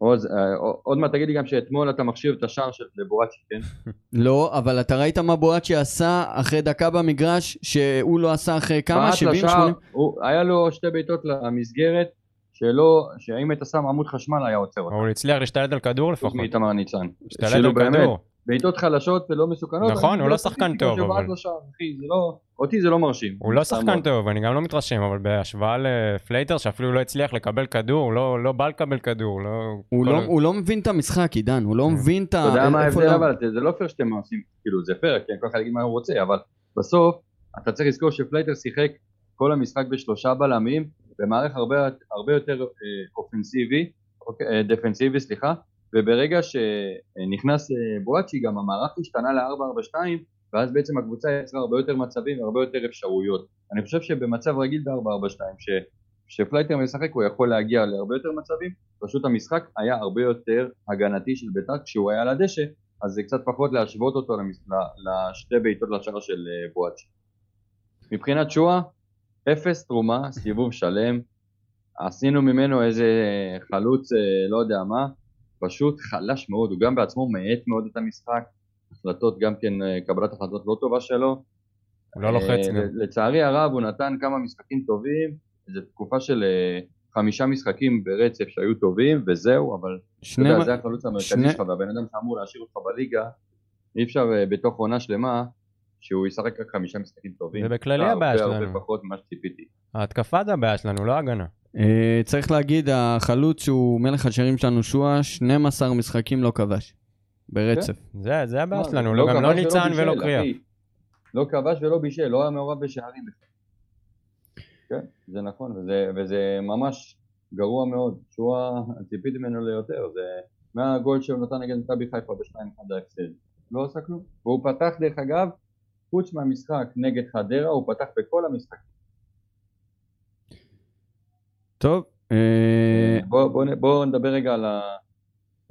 עוד, אה, עוד מעט תגיד לי גם שאתמול אתה מחשיב את השער של בואצ'י, כן? לא, אבל אתה ראית מה בואצ'י עשה אחרי דקה במגרש, שהוא לא עשה אחרי כמה? בעט 70? לשער, 80? הוא- היה לו שתי בעיטות למסגרת, שלא, שאם היית שם עמוד חשמל היה עוצר אותה, הוא הצליח להשתלט על כדור לפחות. מאיתמר ניצן. השתלט על כדור. בעיטות חלשות ולא מסוכנות. נכון, הוא לא שחקן טוב, אבל- לשער, אחי, זה לא... אותי זה לא מרשים. הוא לא שחקן מאוד. טוב, אני גם לא מתרשם, אבל בהשוואה לפלייטר, שאפילו לא הצליח לקבל כדור, לא לא בא לקבל כדור, לא... הוא כל- לא- הוא לא מבין את המשחק, עידן, הוא לא כן. מבין את ה... אתה יודע מה ההבדל לא- אבל? זה לא פייר שאתם עושים, כאילו זה פייר, כן, כל אחד יגיד מה הוא רוצה, אבל בסוף אתה צריך לזכור שפלייטר שיחק כל המשחק בשלושה בלמים, במערך הרבה, הרבה יותר אה, אופנסיבי, אוקיי, אה, דפנסיבי, סליחה, וברגע שנכנס אה, בואצ'י גם המערך השתנה ל-4-4-2, ואז בעצם הקבוצה יצרה הרבה יותר מצבים והרבה יותר אפשרויות. אני חושב שבמצב רגיל ב-4-4-2, ש... כשפלייטר משחק הוא יכול להגיע להרבה יותר מצבים, פשוט המשחק היה הרבה יותר הגנתי של בית"ר כשהוא היה על הדשא, אז זה קצת פחות להשוות אותו למס... לשתי בעיטות לשער של אה, בואצ'י. מבחינת שואה, אפס תרומה, סיבוב שלם, עשינו ממנו איזה חלוץ אה, לא יודע מה, פשוט חלש מאוד, הוא גם בעצמו מאט מאוד את המשחק, החלטות גם כן, אה, קבלת החלטות לא טובה שלו, הוא לא לוחץ אה, גם. לצערי הרב הוא נתן כמה משחקים טובים, איזו תקופה של אה, חמישה משחקים ברצף שהיו טובים וזהו, אבל אתה שני... יודע, זה החלוץ המרכזי שני- שלך והבן אדם שאמור להשאיר אותך בליגה, אי אפשר בתוך עונה שלמה שהוא ישחק רק חמישה משחקים טובים. זה בכללי הרבה, הבעיה הרבה שלנו. פחות ממה שציפיתי. ההתקפה זה הבעיה שלנו, לא ההגנה. צריך להגיד, החלוץ שהוא מלך השערים שלנו, שואה, 12 משחקים לא כבש. ברצף. זה זה הבעיה מה, שלנו, זה לא- גם כבש לא ניצן ולא קריאף. אחי. לא כבש ולא בישל, לא היה מעורב בשערים בכלל. כן, זה נכון, וזה, וזה ממש גרוע מאוד. שואה, ציפיתי ממנו ליותר, זה מהגול שהוא נתן נגד מכבי חיפה ב-2-1 ההפסד. לא עשה כלום. והוא פתח דרך אגב, חוץ מהמשחק נגד חדרה, הוא פתח בכל המשחק. טוב, אה, בוא, בוא נדבר רגע על ה...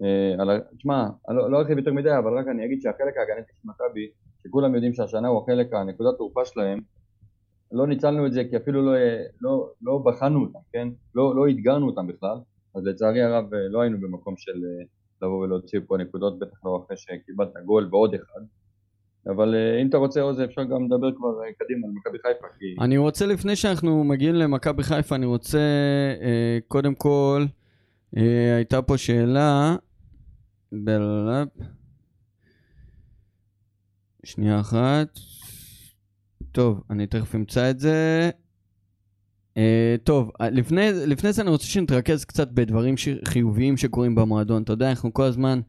אה. תשמע, לא לא ארחיב יותר מדי, אבל רק אני אגיד שהחלק ההגנתי של מכבי, שכולם יודעים שהשנה הוא החלק, הנקודת תורפה שלהם, לא ניצלנו את זה כי אפילו לא, לא, לא בחנו אותם, כן? לא, לא אתגרנו אותם בכלל, אז לצערי הרב אה, לא היינו במקום של אה, לבוא ולהוציא פה נקודות, בטח לא אחרי שקיבלת גול ועוד אחד. אבל אה, אם אתה רוצה עוד זה אפשר גם לדבר כבר אה, קדימה על מכבי חיפה, כי... אני רוצה, לפני שאנחנו מגיעים למכבי חיפה, אני רוצה, אה, קודם כל, אה, הייתה פה שאלה, בלאפ. שנייה אחת. טוב, אני תכף אמצא את זה. אה, טוב, אה, לפני, לפני זה אני רוצה שנתרכז קצת בדברים ש- חיוביים שקורים במועדון. אתה יודע, אנחנו כל הזמן,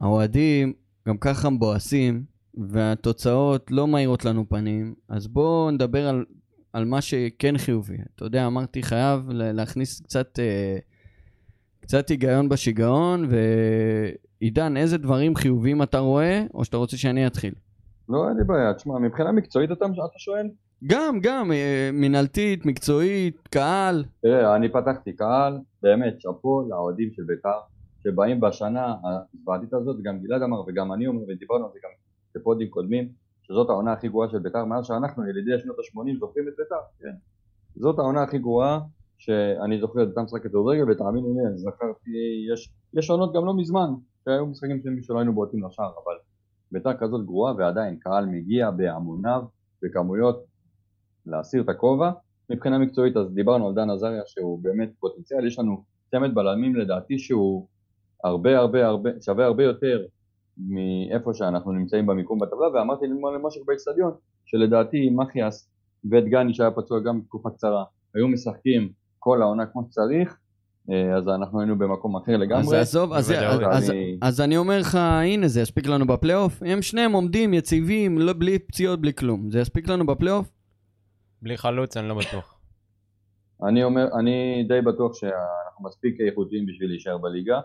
האוהדים גם ככה מבואסים, והתוצאות לא מאירות לנו פנים, אז בואו נדבר על, על מה שכן חיובי. אתה יודע, אמרתי, חייב להכניס קצת, אה, קצת היגיון בשיגעון, ועידן, איזה דברים חיוביים אתה רואה, או שאתה רוצה שאני אתחיל? לא, אין לי בעיה, תשמע, מבחינה מקצועית אתה, אתה שואל? גם, גם, אה, מינהלתית, מקצועית, קהל. תראה, אני פתחתי קהל, באמת, שאפו לאוהדים של בית"ר, שבאים בשנה הזוועתית הזאת, גם גלעד אמר וגם אני אומר, ודיברנו על זה גם בפודים קודמים, שזאת העונה הכי גרועה של בית"ר, מאז שאנחנו, ילידי שנות ה-80, זוכרים את בית"ר, כן. זאת העונה הכי גרועה שאני זוכר את אותם משחקי כדורגל, ותאמינו לי, אני זכרתי, יש, יש עונות גם לא מזמן, שהיו משחקים של- שלא היינו בועטים לשער, אבל ביתר כזאת גרועה ועדיין קהל מגיע בהמוניו, בכמויות, להסיר את הכובע. מבחינה מקצועית אז דיברנו על דן עזריה שהוא באמת פוטנציאל, יש לנו צמד בלמים לדעתי שהוא הרבה הרבה הרבה, שווה הרבה יותר מאיפה שאנחנו נמצאים במיקום בטבלה ואמרתי למשהו באצטדיון שלדעתי מחיאס ודגני שהיה פצוע גם בתקופה קצרה היו משחקים כל העונה כמו שצריך אה, אז אנחנו היינו במקום אחר לגמרי. אז עזוב, אז, אז, אז, אז אני אומר לך, הנה זה יספיק לנו בפלייאוף. הם שניהם עומדים יציבים, לא, בלי פציעות, בלי כלום. זה יספיק לנו בפלייאוף? בלי חלוץ אני לא בטוח. אני אומר, אני די בטוח שאנחנו מספיק איכותיים בשביל להישאר בליגה.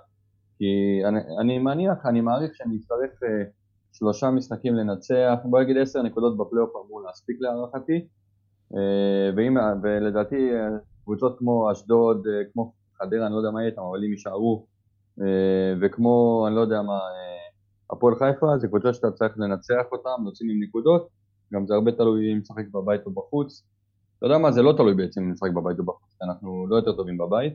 כי אני, אני מניח, אני מעריך שאני אצטרך אה, שלושה משחקים לנצח, בוא נגיד עשר נקודות בפלייאוף אמור להספיק להערכתי, אה, ואם, ולדעתי קבוצות כמו אשדוד, אה, כמו חדרה, אני לא יודע מה יהיה איתם, אבל אם יישארו, אה, וכמו, אני לא יודע מה, אה, הפועל חיפה, זה קבוצה שאתה צריך לנצח אותם, יוצאים עם נקודות, גם זה הרבה תלוי אם נשחק בבית או בחוץ. אתה יודע מה, זה לא תלוי בעצם אם נשחק בבית או בחוץ, אנחנו לא יותר טובים בבית.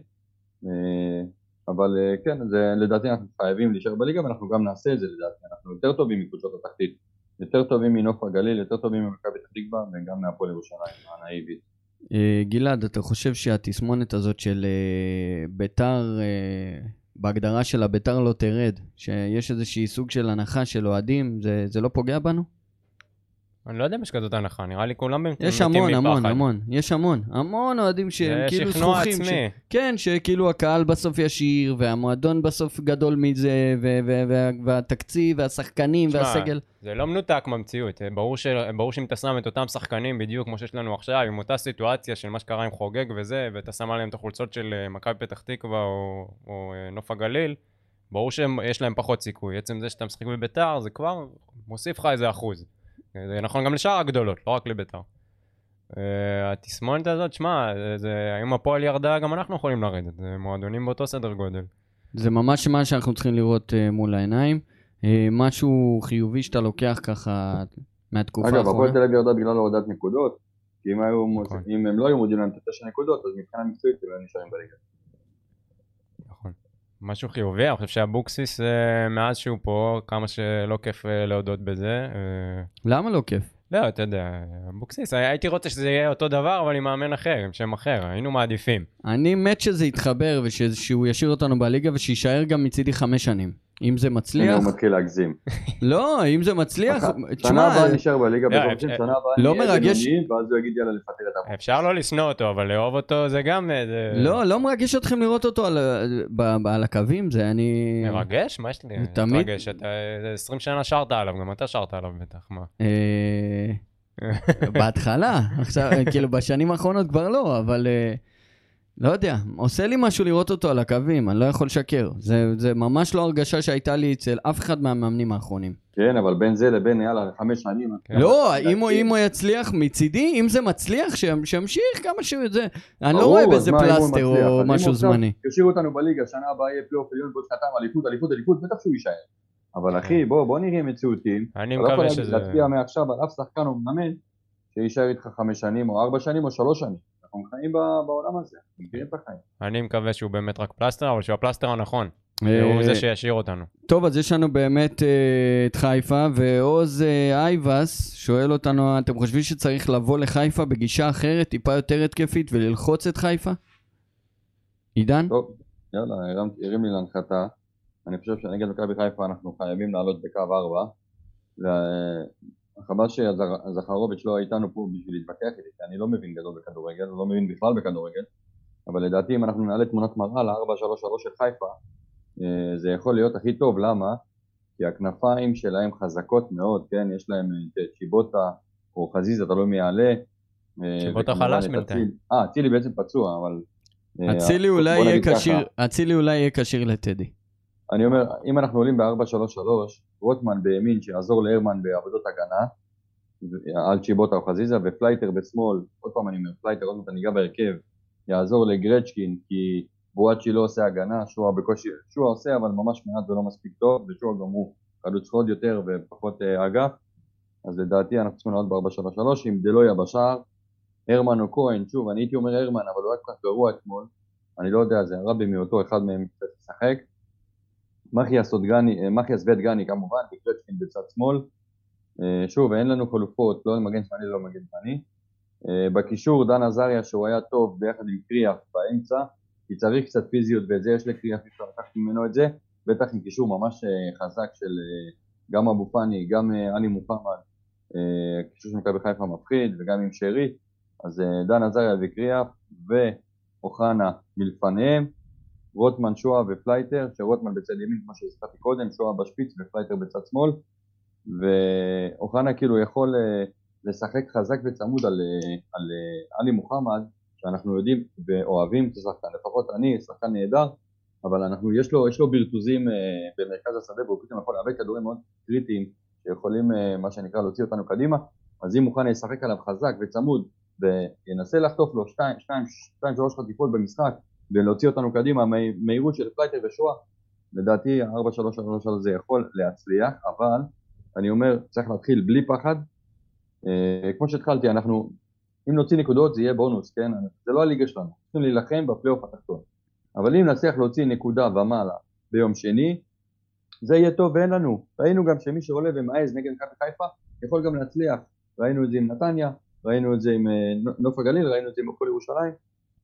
אבל כן, זה, לדעתי אנחנו חייבים להישאר בליגה ואנחנו גם נעשה את זה לדעתי, אנחנו יותר טובים מקבוצות התחתית, יותר טובים מנוף הגליל, יותר טובים ממכבי פתח תקווה וגם מהפועל ירושלים הנאיבית. גלעד, אתה חושב שהתסמונת הזאת של ביתר, בהגדרה של הביתר לא תרד, שיש איזשהי סוג של הנחה של אוהדים, זה, זה לא פוגע בנו? אני לא יודע אם יש כזאת הנחה, נראה לי כולם יש המון, המון, המון, יש המון, המון אוהדים שהם כאילו זכוכים. זה שכנוע עצמי. כן, שכאילו הקהל בסוף ישיר, והמועדון בסוף גדול מזה, והתקציב, והשחקנים, והסגל. זה לא מנותק מהמציאות, ברור, ש... ברור שאם אתה שם את אותם שחקנים בדיוק כמו שיש לנו עכשיו, עם אותה סיטואציה של מה שקרה עם חוגג וזה, ואתה שם עליהם את החולצות של אה, מכבי פתח תקווה או, או אה, נוף הגליל, ברור שיש להם פחות סיכוי. עצם זה שאתה משחק בביתר, זה כבר מוסיף לך איזה אחוז. זה נכון גם לשאר הגדולות, לא רק לביתר. Uh, התסמונת הזאת, שמע, אם הפועל ירדה, גם אנחנו יכולים לרדת. זה מועדונים באותו סדר גודל. זה ממש מה שאנחנו צריכים לראות uh, מול העיניים. Uh, משהו חיובי שאתה לוקח ככה מהתקופה האחרונה. אגב, הפועל תל אביב ירדה בגלל הורדת נקודות, כי אם, היו, נכון. אם הם לא היו מודיעים להם את התשע נקודות, אז מבחינה מקצועית הם היו נשארים בליגה. משהו חיובי, אני חושב שאבוקסיס מאז שהוא פה, כמה שלא כיף להודות בזה. למה לא כיף? לא, אתה יודע, אבוקסיס, הייתי רוצה שזה יהיה אותו דבר, אבל עם מאמן אחר, עם שם אחר, היינו מעדיפים. אני מת שזה יתחבר ושהוא ישאיר אותנו בליגה ושיישאר גם מצידי חמש שנים. אם זה מצליח... הנה הוא מתחיל להגזים. לא, אם זה מצליח, תשמע... שנה הבאה נשאר בליגה לא, בקורסים, שנה הבאה לא נהיה בינוניים, ואז הוא יגיד יאללה לפטר את. אפשר לא לשנוא אותו, אבל לאהוב אותו זה גם... לא, לא מרגש אתכם לראות אותו על הקווים, זה אני... מרגש? מה יש לי? תמיד... מרגש, אתה 20 שנה שרת עליו, גם אתה שרת עליו בטח, מה? אה, בהתחלה, עכשיו, כאילו בשנים האחרונות כבר לא, אבל אה, לא יודע, עושה לי משהו לראות אותו על הקווים, אני לא יכול לשקר. זה, זה ממש לא הרגשה שהייתה לי אצל אף אחד מהמאמנים האחרונים. כן, אבל בין זה לבין יאללה, חמש שנים. כן. לא, אם הוא, אם הוא יצליח מצידי, אם זה מצליח, שימשיך כמה שהוא זה. אני לא רואה בזה פלסטר או משהו זמני. ישאירו אותנו בליגה, שנה הבאה יהיה פלייאוף עליון, בעוד שנתיים אליפות, אליפות, אליפות, בטח שהוא יישאר. אבל אחי, בוא, בוא נראה מציאותיים. אני מקווה שזה... אתה לא יכול להצביע מעכשיו על אף שחקן או מאמן שיישאר איתך חמש שנים או ארבע שנים או שלוש שנים. אנחנו חיים בעולם הזה, מכירים את החיים. אני מקווה שהוא באמת רק פלסטר, אבל שהוא הפלסטר הנכון. הוא זה שישאיר אותנו. טוב, אז יש לנו באמת אה, את חיפה, ועוז אה, אייבס שואל אותנו, אתם חושבים שצריך לבוא לחיפה בגישה אחרת, טיפה יותר התקפית, וללחוץ את חיפה? עידן? טוב, יאללה, הרים לי להנחתה. אני חושב שנגד מכבי חיפה אנחנו חייבים לעלות בקו 4. חבל שזכרוביץ' לא איתנו פה בשביל להתווכח איתי, כי אני לא מבין גדול בכדורגל, לא מבין בכלל בכדורגל, אבל לדעתי אם אנחנו נעלה תמונת מראה ל-4-3-3 של חיפה, אה, זה יכול להיות הכי טוב, למה? כי הכנפיים שלהם חזקות מאוד, כן? יש להם את צ'יבוטה או חזיזה, תלוי מי יעלה. אה, צ'יבוטה חלש בינתיים. אה, אצילי בעצם פצוע, אבל... אה, אצילי אולי יהיה כשיר לטדי. אני אומר, אם אנחנו עולים ב-4-3-3, רוטמן בימין שיעזור להרמן בעבודות הגנה, על צ'יבוטה או חזיזה, ופלייטר בשמאל, עוד פעם אני אומר, פלייטר עוד מעט אני אגע בהרכב, יעזור לגרצ'קין, כי בואצ'י לא עושה הגנה, שועה בקושי, שועה עושה אבל ממש מעט ולא מספיק טוב, ושועה גם הוא חלוץ חוד יותר ופחות אה, אגף, אז לדעתי אנחנו צריכים לעלות ב-4-3-3, אם דלויה בשער, הרמן או כהן, שוב, אני הייתי אומר הרמן, אבל הוא היה כל כך גרוע אתמול, אני לא יודע, זה הרבי מאותו אחד מהם קצת לשחק, מחיאס אודגני, אה, מחיאס ודגני כמובן, וקרצ'קין בצד שמאל. אה, שוב, אין לנו חלופות, לא למגן שמאלי, לא למגן שמאלי. אה, בקישור דן עזריה שהוא היה טוב ביחד עם קריאף באמצע, כי צריך קצת פיזיות ואת זה יש לקריאף, אי אפשר לקחת ממנו את זה, בטח עם קישור ממש חזק של גם אבו פאני, גם עלי מוחמד, קישור של מכבי חיפה מפחיד, וגם עם שרי, אז דן עזריה וקריאף ואוחנה מלפניהם, רוטמן, שועה ופלייטר, שרוטמן בצד ימין כמו שהזכרתי קודם, שועה בשפיץ ופלייטר בצד שמאל, ואוחנה כאילו יכול אה, לשחק חזק וצמוד על, אה, על אה, עלי מוחמד, שאנחנו יודעים ואוהבים את השחקן, לפחות אני, שחקן נהדר, אבל אנחנו, יש לו, יש לו ברטוזים במרכז השדה והוא פתאום יכול לאבד כדורים מאוד קריטיים שיכולים מה שנקרא להוציא אותנו קדימה, אז אם אוחנה ישחק עליו חזק וצמוד וינסה לחטוף לו 2-3 חטיפות במשחק ולהוציא אותנו קדימה, מהירות של פלייטר ושועה, לדעתי 4-3-3 זה יכול להצליח, אבל אני אומר, צריך להתחיל בלי פחד. אה, כמו שהתחלתי, אנחנו, אם נוציא נקודות זה יהיה בונוס, כן? זה לא הליגה שלנו, צריכים להילחם בפלייאוף התחתון. אבל אם נצליח להוציא נקודה ומעלה ביום שני, זה יהיה טוב ואין לנו. ראינו גם שמי שעולה ומעז נגד מכבי חיפה, יכול גם להצליח. ראינו את זה עם נתניה, ראינו את זה עם אה, נוף הגליל, ראינו את זה עם הפועל ירושלים.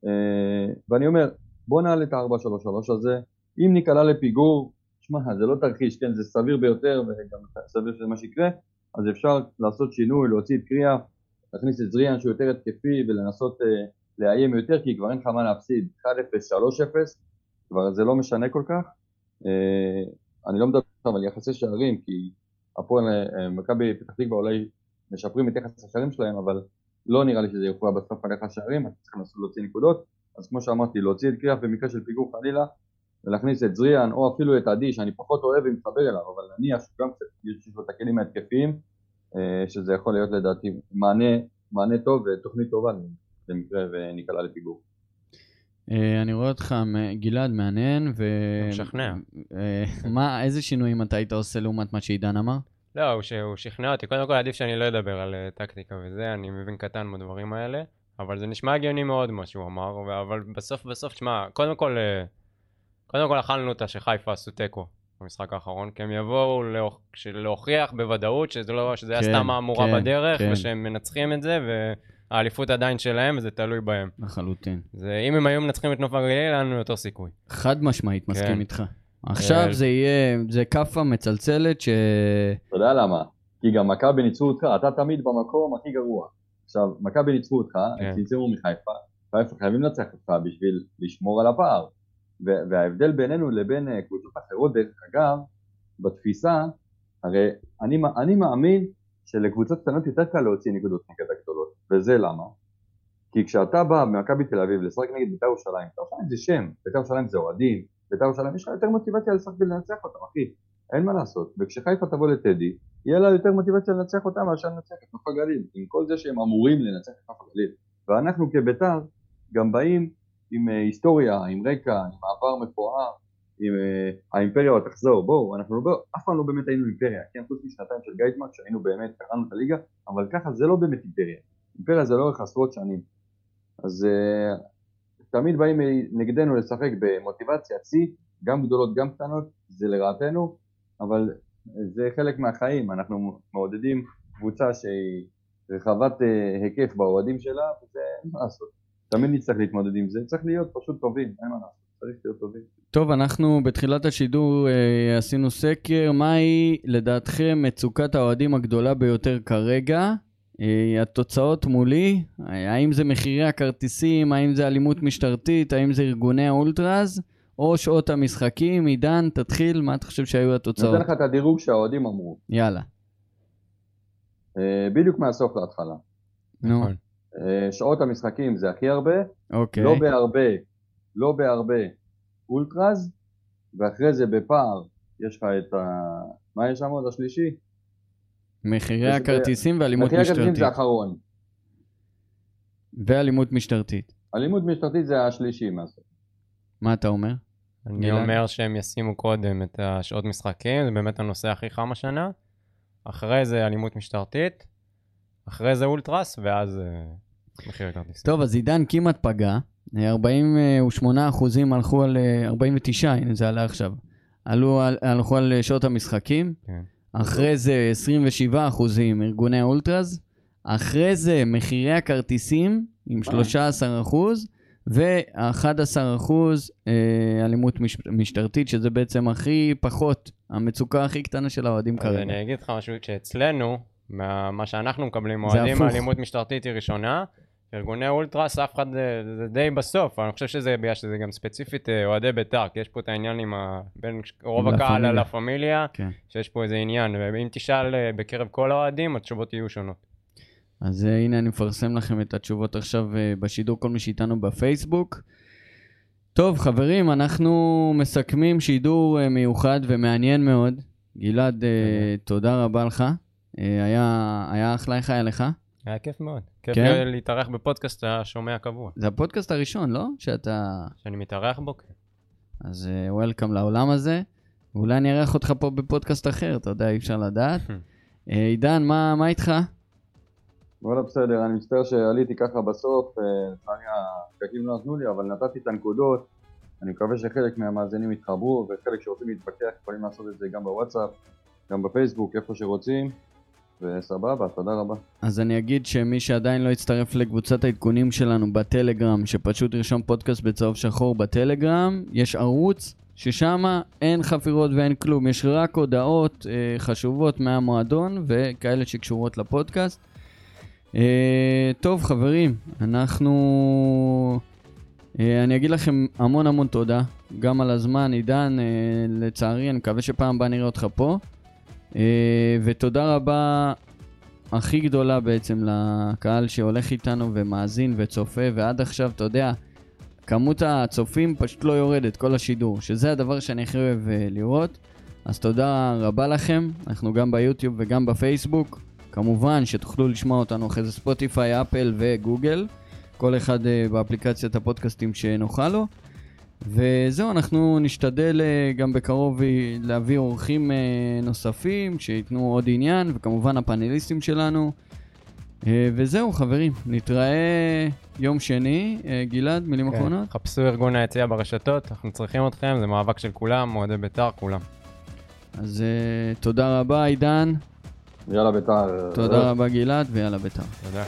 אה, ואני אומר, בוא נעלה את ה-433 הזה, אם ניקלע לפיגור, שמע, זה לא תרחיש, כן, זה סביר ביותר, וגם סביר שזה מה שיקרה, אז אפשר לעשות שינוי, להוציא את קריאה, להכניס את זריאן שהוא יותר התקפי ולנסות uh, לאיים יותר, כי כבר אין לך מה להפסיד, 1-0, 3-0, כבר זה לא משנה כל כך. Uh, אני לא מדבר עכשיו על יחסי שערים, כי הפועל, uh, מכבי פתח תקווה אולי משפרים את יחס השערים שלהם, אבל לא נראה לי שזה יופיע בסוף על יחס שערים, אתה צריך לנסות להוציא נקודות, אז כמו שאמרתי, להוציא את קריאה במקרה של פיגור חלילה, ולהכניס את זריאן או אפילו את עדי שאני פחות אוהב ומתחבר אליו אבל נניח שגם קצת יש לו את הכלים ההתקפיים אה, שזה יכול להיות לדעתי מענה, מענה טוב ותוכנית טובה במקרה וניקלע לפיגור. אה, אני רואה אותך, גלעד, מעניין, ו... משכנע. אה, מה, איזה שינויים אתה היית עושה לעומת מה שעידן אמר? לא, הוא, ש... הוא שכנע אותי. קודם כל עדיף שאני לא אדבר על טקטיקה וזה, אני מבין קטן בדברים האלה, אבל זה נשמע הגיוני מאוד מה שהוא אמר, אבל בסוף בסוף, תשמע, קודם כל... קודם כל אכלנו אותה שחיפה עשו תיקו במשחק האחרון, כי הם יבואו להוכ... להוכיח בוודאות שזה, לא, שזה כן, היה סתם מהמורה כן, בדרך, כן. ושהם מנצחים את זה, והאליפות עדיין שלהם, וזה תלוי בהם. לחלוטין. זה, אם הם היו מנצחים את נוף הגליל, היה לנו יותר סיכוי. חד משמעית, מסכים כן. איתך. עכשיו אה, זה יהיה, זה כאפה מצלצלת ש... אתה יודע למה? כי גם מכבי ניצחו אותך, אתה תמיד במקום הכי גרוע. עכשיו, מכבי ניצחו אותך, כן. הם צמצמו מחיפה, חיפה חייבים לנצח אותך בשביל לשמור על הפער. וההבדל בינינו לבין אה, קבוצות אחרות, דרך אגב, בתפיסה, הרי אני, אני מאמין שלקבוצות קטנות יותר קל להוציא נקודות נגד הגדולות, וזה למה? כי כשאתה בא ממכבי תל אביב לשחק נגד בית"ר ירושלים, בית"ר ירושלים זה שם, בית"ר ירושלים זה אוהדים, בית"ר ירושלים יש לך יותר מוטיבציה לשחק ולנצח אותם, אחי, אין מה לעשות. וכשחיפה תבוא לטדי, יהיה לה יותר מוטיבציה לנצח אותם מאשר לנצח את נוף הגליל, עם כל זה שהם אמורים לנצח את נוף הגליל. ואנחנו כבית"ר גם באים עם אה, היסטוריה, עם רקע, עם עבר מפואר, עם uh, האימפריה תחזור, בואו, אנחנו לא, אף פעם לא באמת היינו אימפריה, כן, חוץ משנתיים של גייטמן, שהיינו באמת, קראנו את הליגה, אבל ככה זה לא באמת אימפריה, אימפריה זה לאורך עשרות שנים, אז uh, תמיד באים נגדנו לשחק במוטיבציה שיא, גם גדולות גם קטנות, זה לרעתנו, אבל זה חלק מהחיים, אנחנו מעודדים קבוצה שהיא רחבת uh, היקף באוהדים שלה, וזה מה לעשות. תמיד נצטרך להתמודד עם זה, צריך להיות פשוט טובים, אין מה לעשות, צריך להיות טובים. טוב, אנחנו בתחילת השידור אה, עשינו סקר, מהי לדעתכם מצוקת האוהדים הגדולה ביותר כרגע? אה, התוצאות מולי, האם זה מחירי הכרטיסים, האם זה אלימות משטרתית, האם זה ארגוני האולטראז, או שעות המשחקים? עידן, תתחיל, מה אתה חושב שהיו התוצאות? אני אתן לך את הדירוג שהאוהדים אמרו. יאללה. אה, בדיוק מהסוף להתחלה. נו. נכון. אה, שעות המשחקים זה הכי הרבה, אוקיי. לא בהרבה, לא בהרבה אולטראז, ואחרי זה בפער יש לך את ה... מה יש שם עוד השלישי? מחירי הכרטיסים ואלימות משטרתית. מחירי הכרטיסים זה האחרון. ואלימות משטרתית. אלימות משטרתית זה השלישי מהסוף. מה אתה אומר? אני אומר שהם ישימו קודם את השעות משחקים, זה באמת הנושא הכי חם השנה. אחרי זה אלימות משטרתית, אחרי זה אולטרס, ואז אה, מחיר הכרטיס. טוב, אז עידן כמעט פגע. 48 אחוזים הלכו על 49, אה, הנה זה עלה עכשיו. עלו, על- הלכו על שעות המשחקים, כן. אחרי זה 27 אחוזים ארגוני האולטראז, אחרי זה מחירי הכרטיסים עם 13 אחוז, ו-11 אחוז אה, אלימות מש, משטרתית, שזה בעצם הכי פחות, המצוקה הכי קטנה של האוהדים כרגע. אני אגיד לך משהו, שאצלנו, מה מה שאנחנו מקבלים אוהדים, הפוך. האלימות משטרתית היא ראשונה. ארגוני אולטרס, אף אחד, אה, זה די בסוף, אני חושב שזה בגלל שזה גם ספציפית אה, אוהדי בית"ר, כי יש פה את העניין עם ה... בין רוב הקהל על פמיליה. כן. שיש פה איזה עניין, ואם תשאל אה, בקרב כל האוהדים, התשובות יהיו שונות. אז הנה אני מפרסם לכם את התשובות עכשיו בשידור, כל מי שאיתנו בפייסבוק. טוב, חברים, אנחנו מסכמים שידור מיוחד ומעניין מאוד. גלעד, תודה רבה לך. היה, היה אחלה, איך היה לך? היה כיף מאוד. כיף כן? להתארח בפודקאסט השומע הקבוע. זה הפודקאסט הראשון, לא? שאתה... שאני מתארח בו, כן. אז וולקאם לעולם הזה. ואולי אני אארח אותך פה בפודקאסט אחר, אתה יודע, אי אפשר לדעת. אה, עידן, מה, מה איתך? וואלה בסדר, אני מצטער שעליתי ככה בסוף, אה, לצערי הפקקים לא נתנו לי, אבל נתתי את הנקודות. אני מקווה שחלק מהמאזינים יתחברו, וחלק שרוצים להתווכח יכולים לעשות את זה גם בוואטסאפ, גם בפייסבוק, איפה שרוצים, וסבבה, תודה רבה. אז אני אגיד שמי שעדיין לא הצטרף לקבוצת העדכונים שלנו בטלגרם, שפשוט ירשום פודקאסט בצהוב שחור בטלגרם, יש ערוץ ששם אין חפירות ואין כלום, יש רק הודעות אה, חשובות מהמועדון וכאלה שקשורות לפודקאסט. אה, טוב חברים, אנחנו... אה, אני אגיד לכם המון המון תודה, גם על הזמן, עידן, אה, לצערי, אני מקווה שפעם הבאה נראה אותך פה. אה, ותודה רבה הכי גדולה בעצם לקהל שהולך איתנו ומאזין וצופה, ועד עכשיו, אתה יודע, כמות הצופים פשוט לא יורדת, כל השידור, שזה הדבר שאני הכי אוהב אה, לראות. אז תודה רבה לכם, אנחנו גם ביוטיוב וגם בפייסבוק. כמובן שתוכלו לשמוע אותנו אחרי זה ספוטיפיי, אפל וגוגל, כל אחד אה, באפליקציית הפודקאסטים שנוחה לו. וזהו, אנחנו נשתדל אה, גם בקרוב להביא אורחים אה, נוספים שייתנו עוד עניין, וכמובן הפאנליסטים שלנו. אה, וזהו, חברים, נתראה יום שני. גלעד, מילים כן. אחרונות? חפשו ארגון היציאה ברשתות, אנחנו צריכים אתכם, זה מאבק של כולם, אוהדי בית"ר, כולם. אז תודה רבה, עידן. יאללה בית"ר. תודה רבה, גלעד, ויאללה בית"ר. תודה.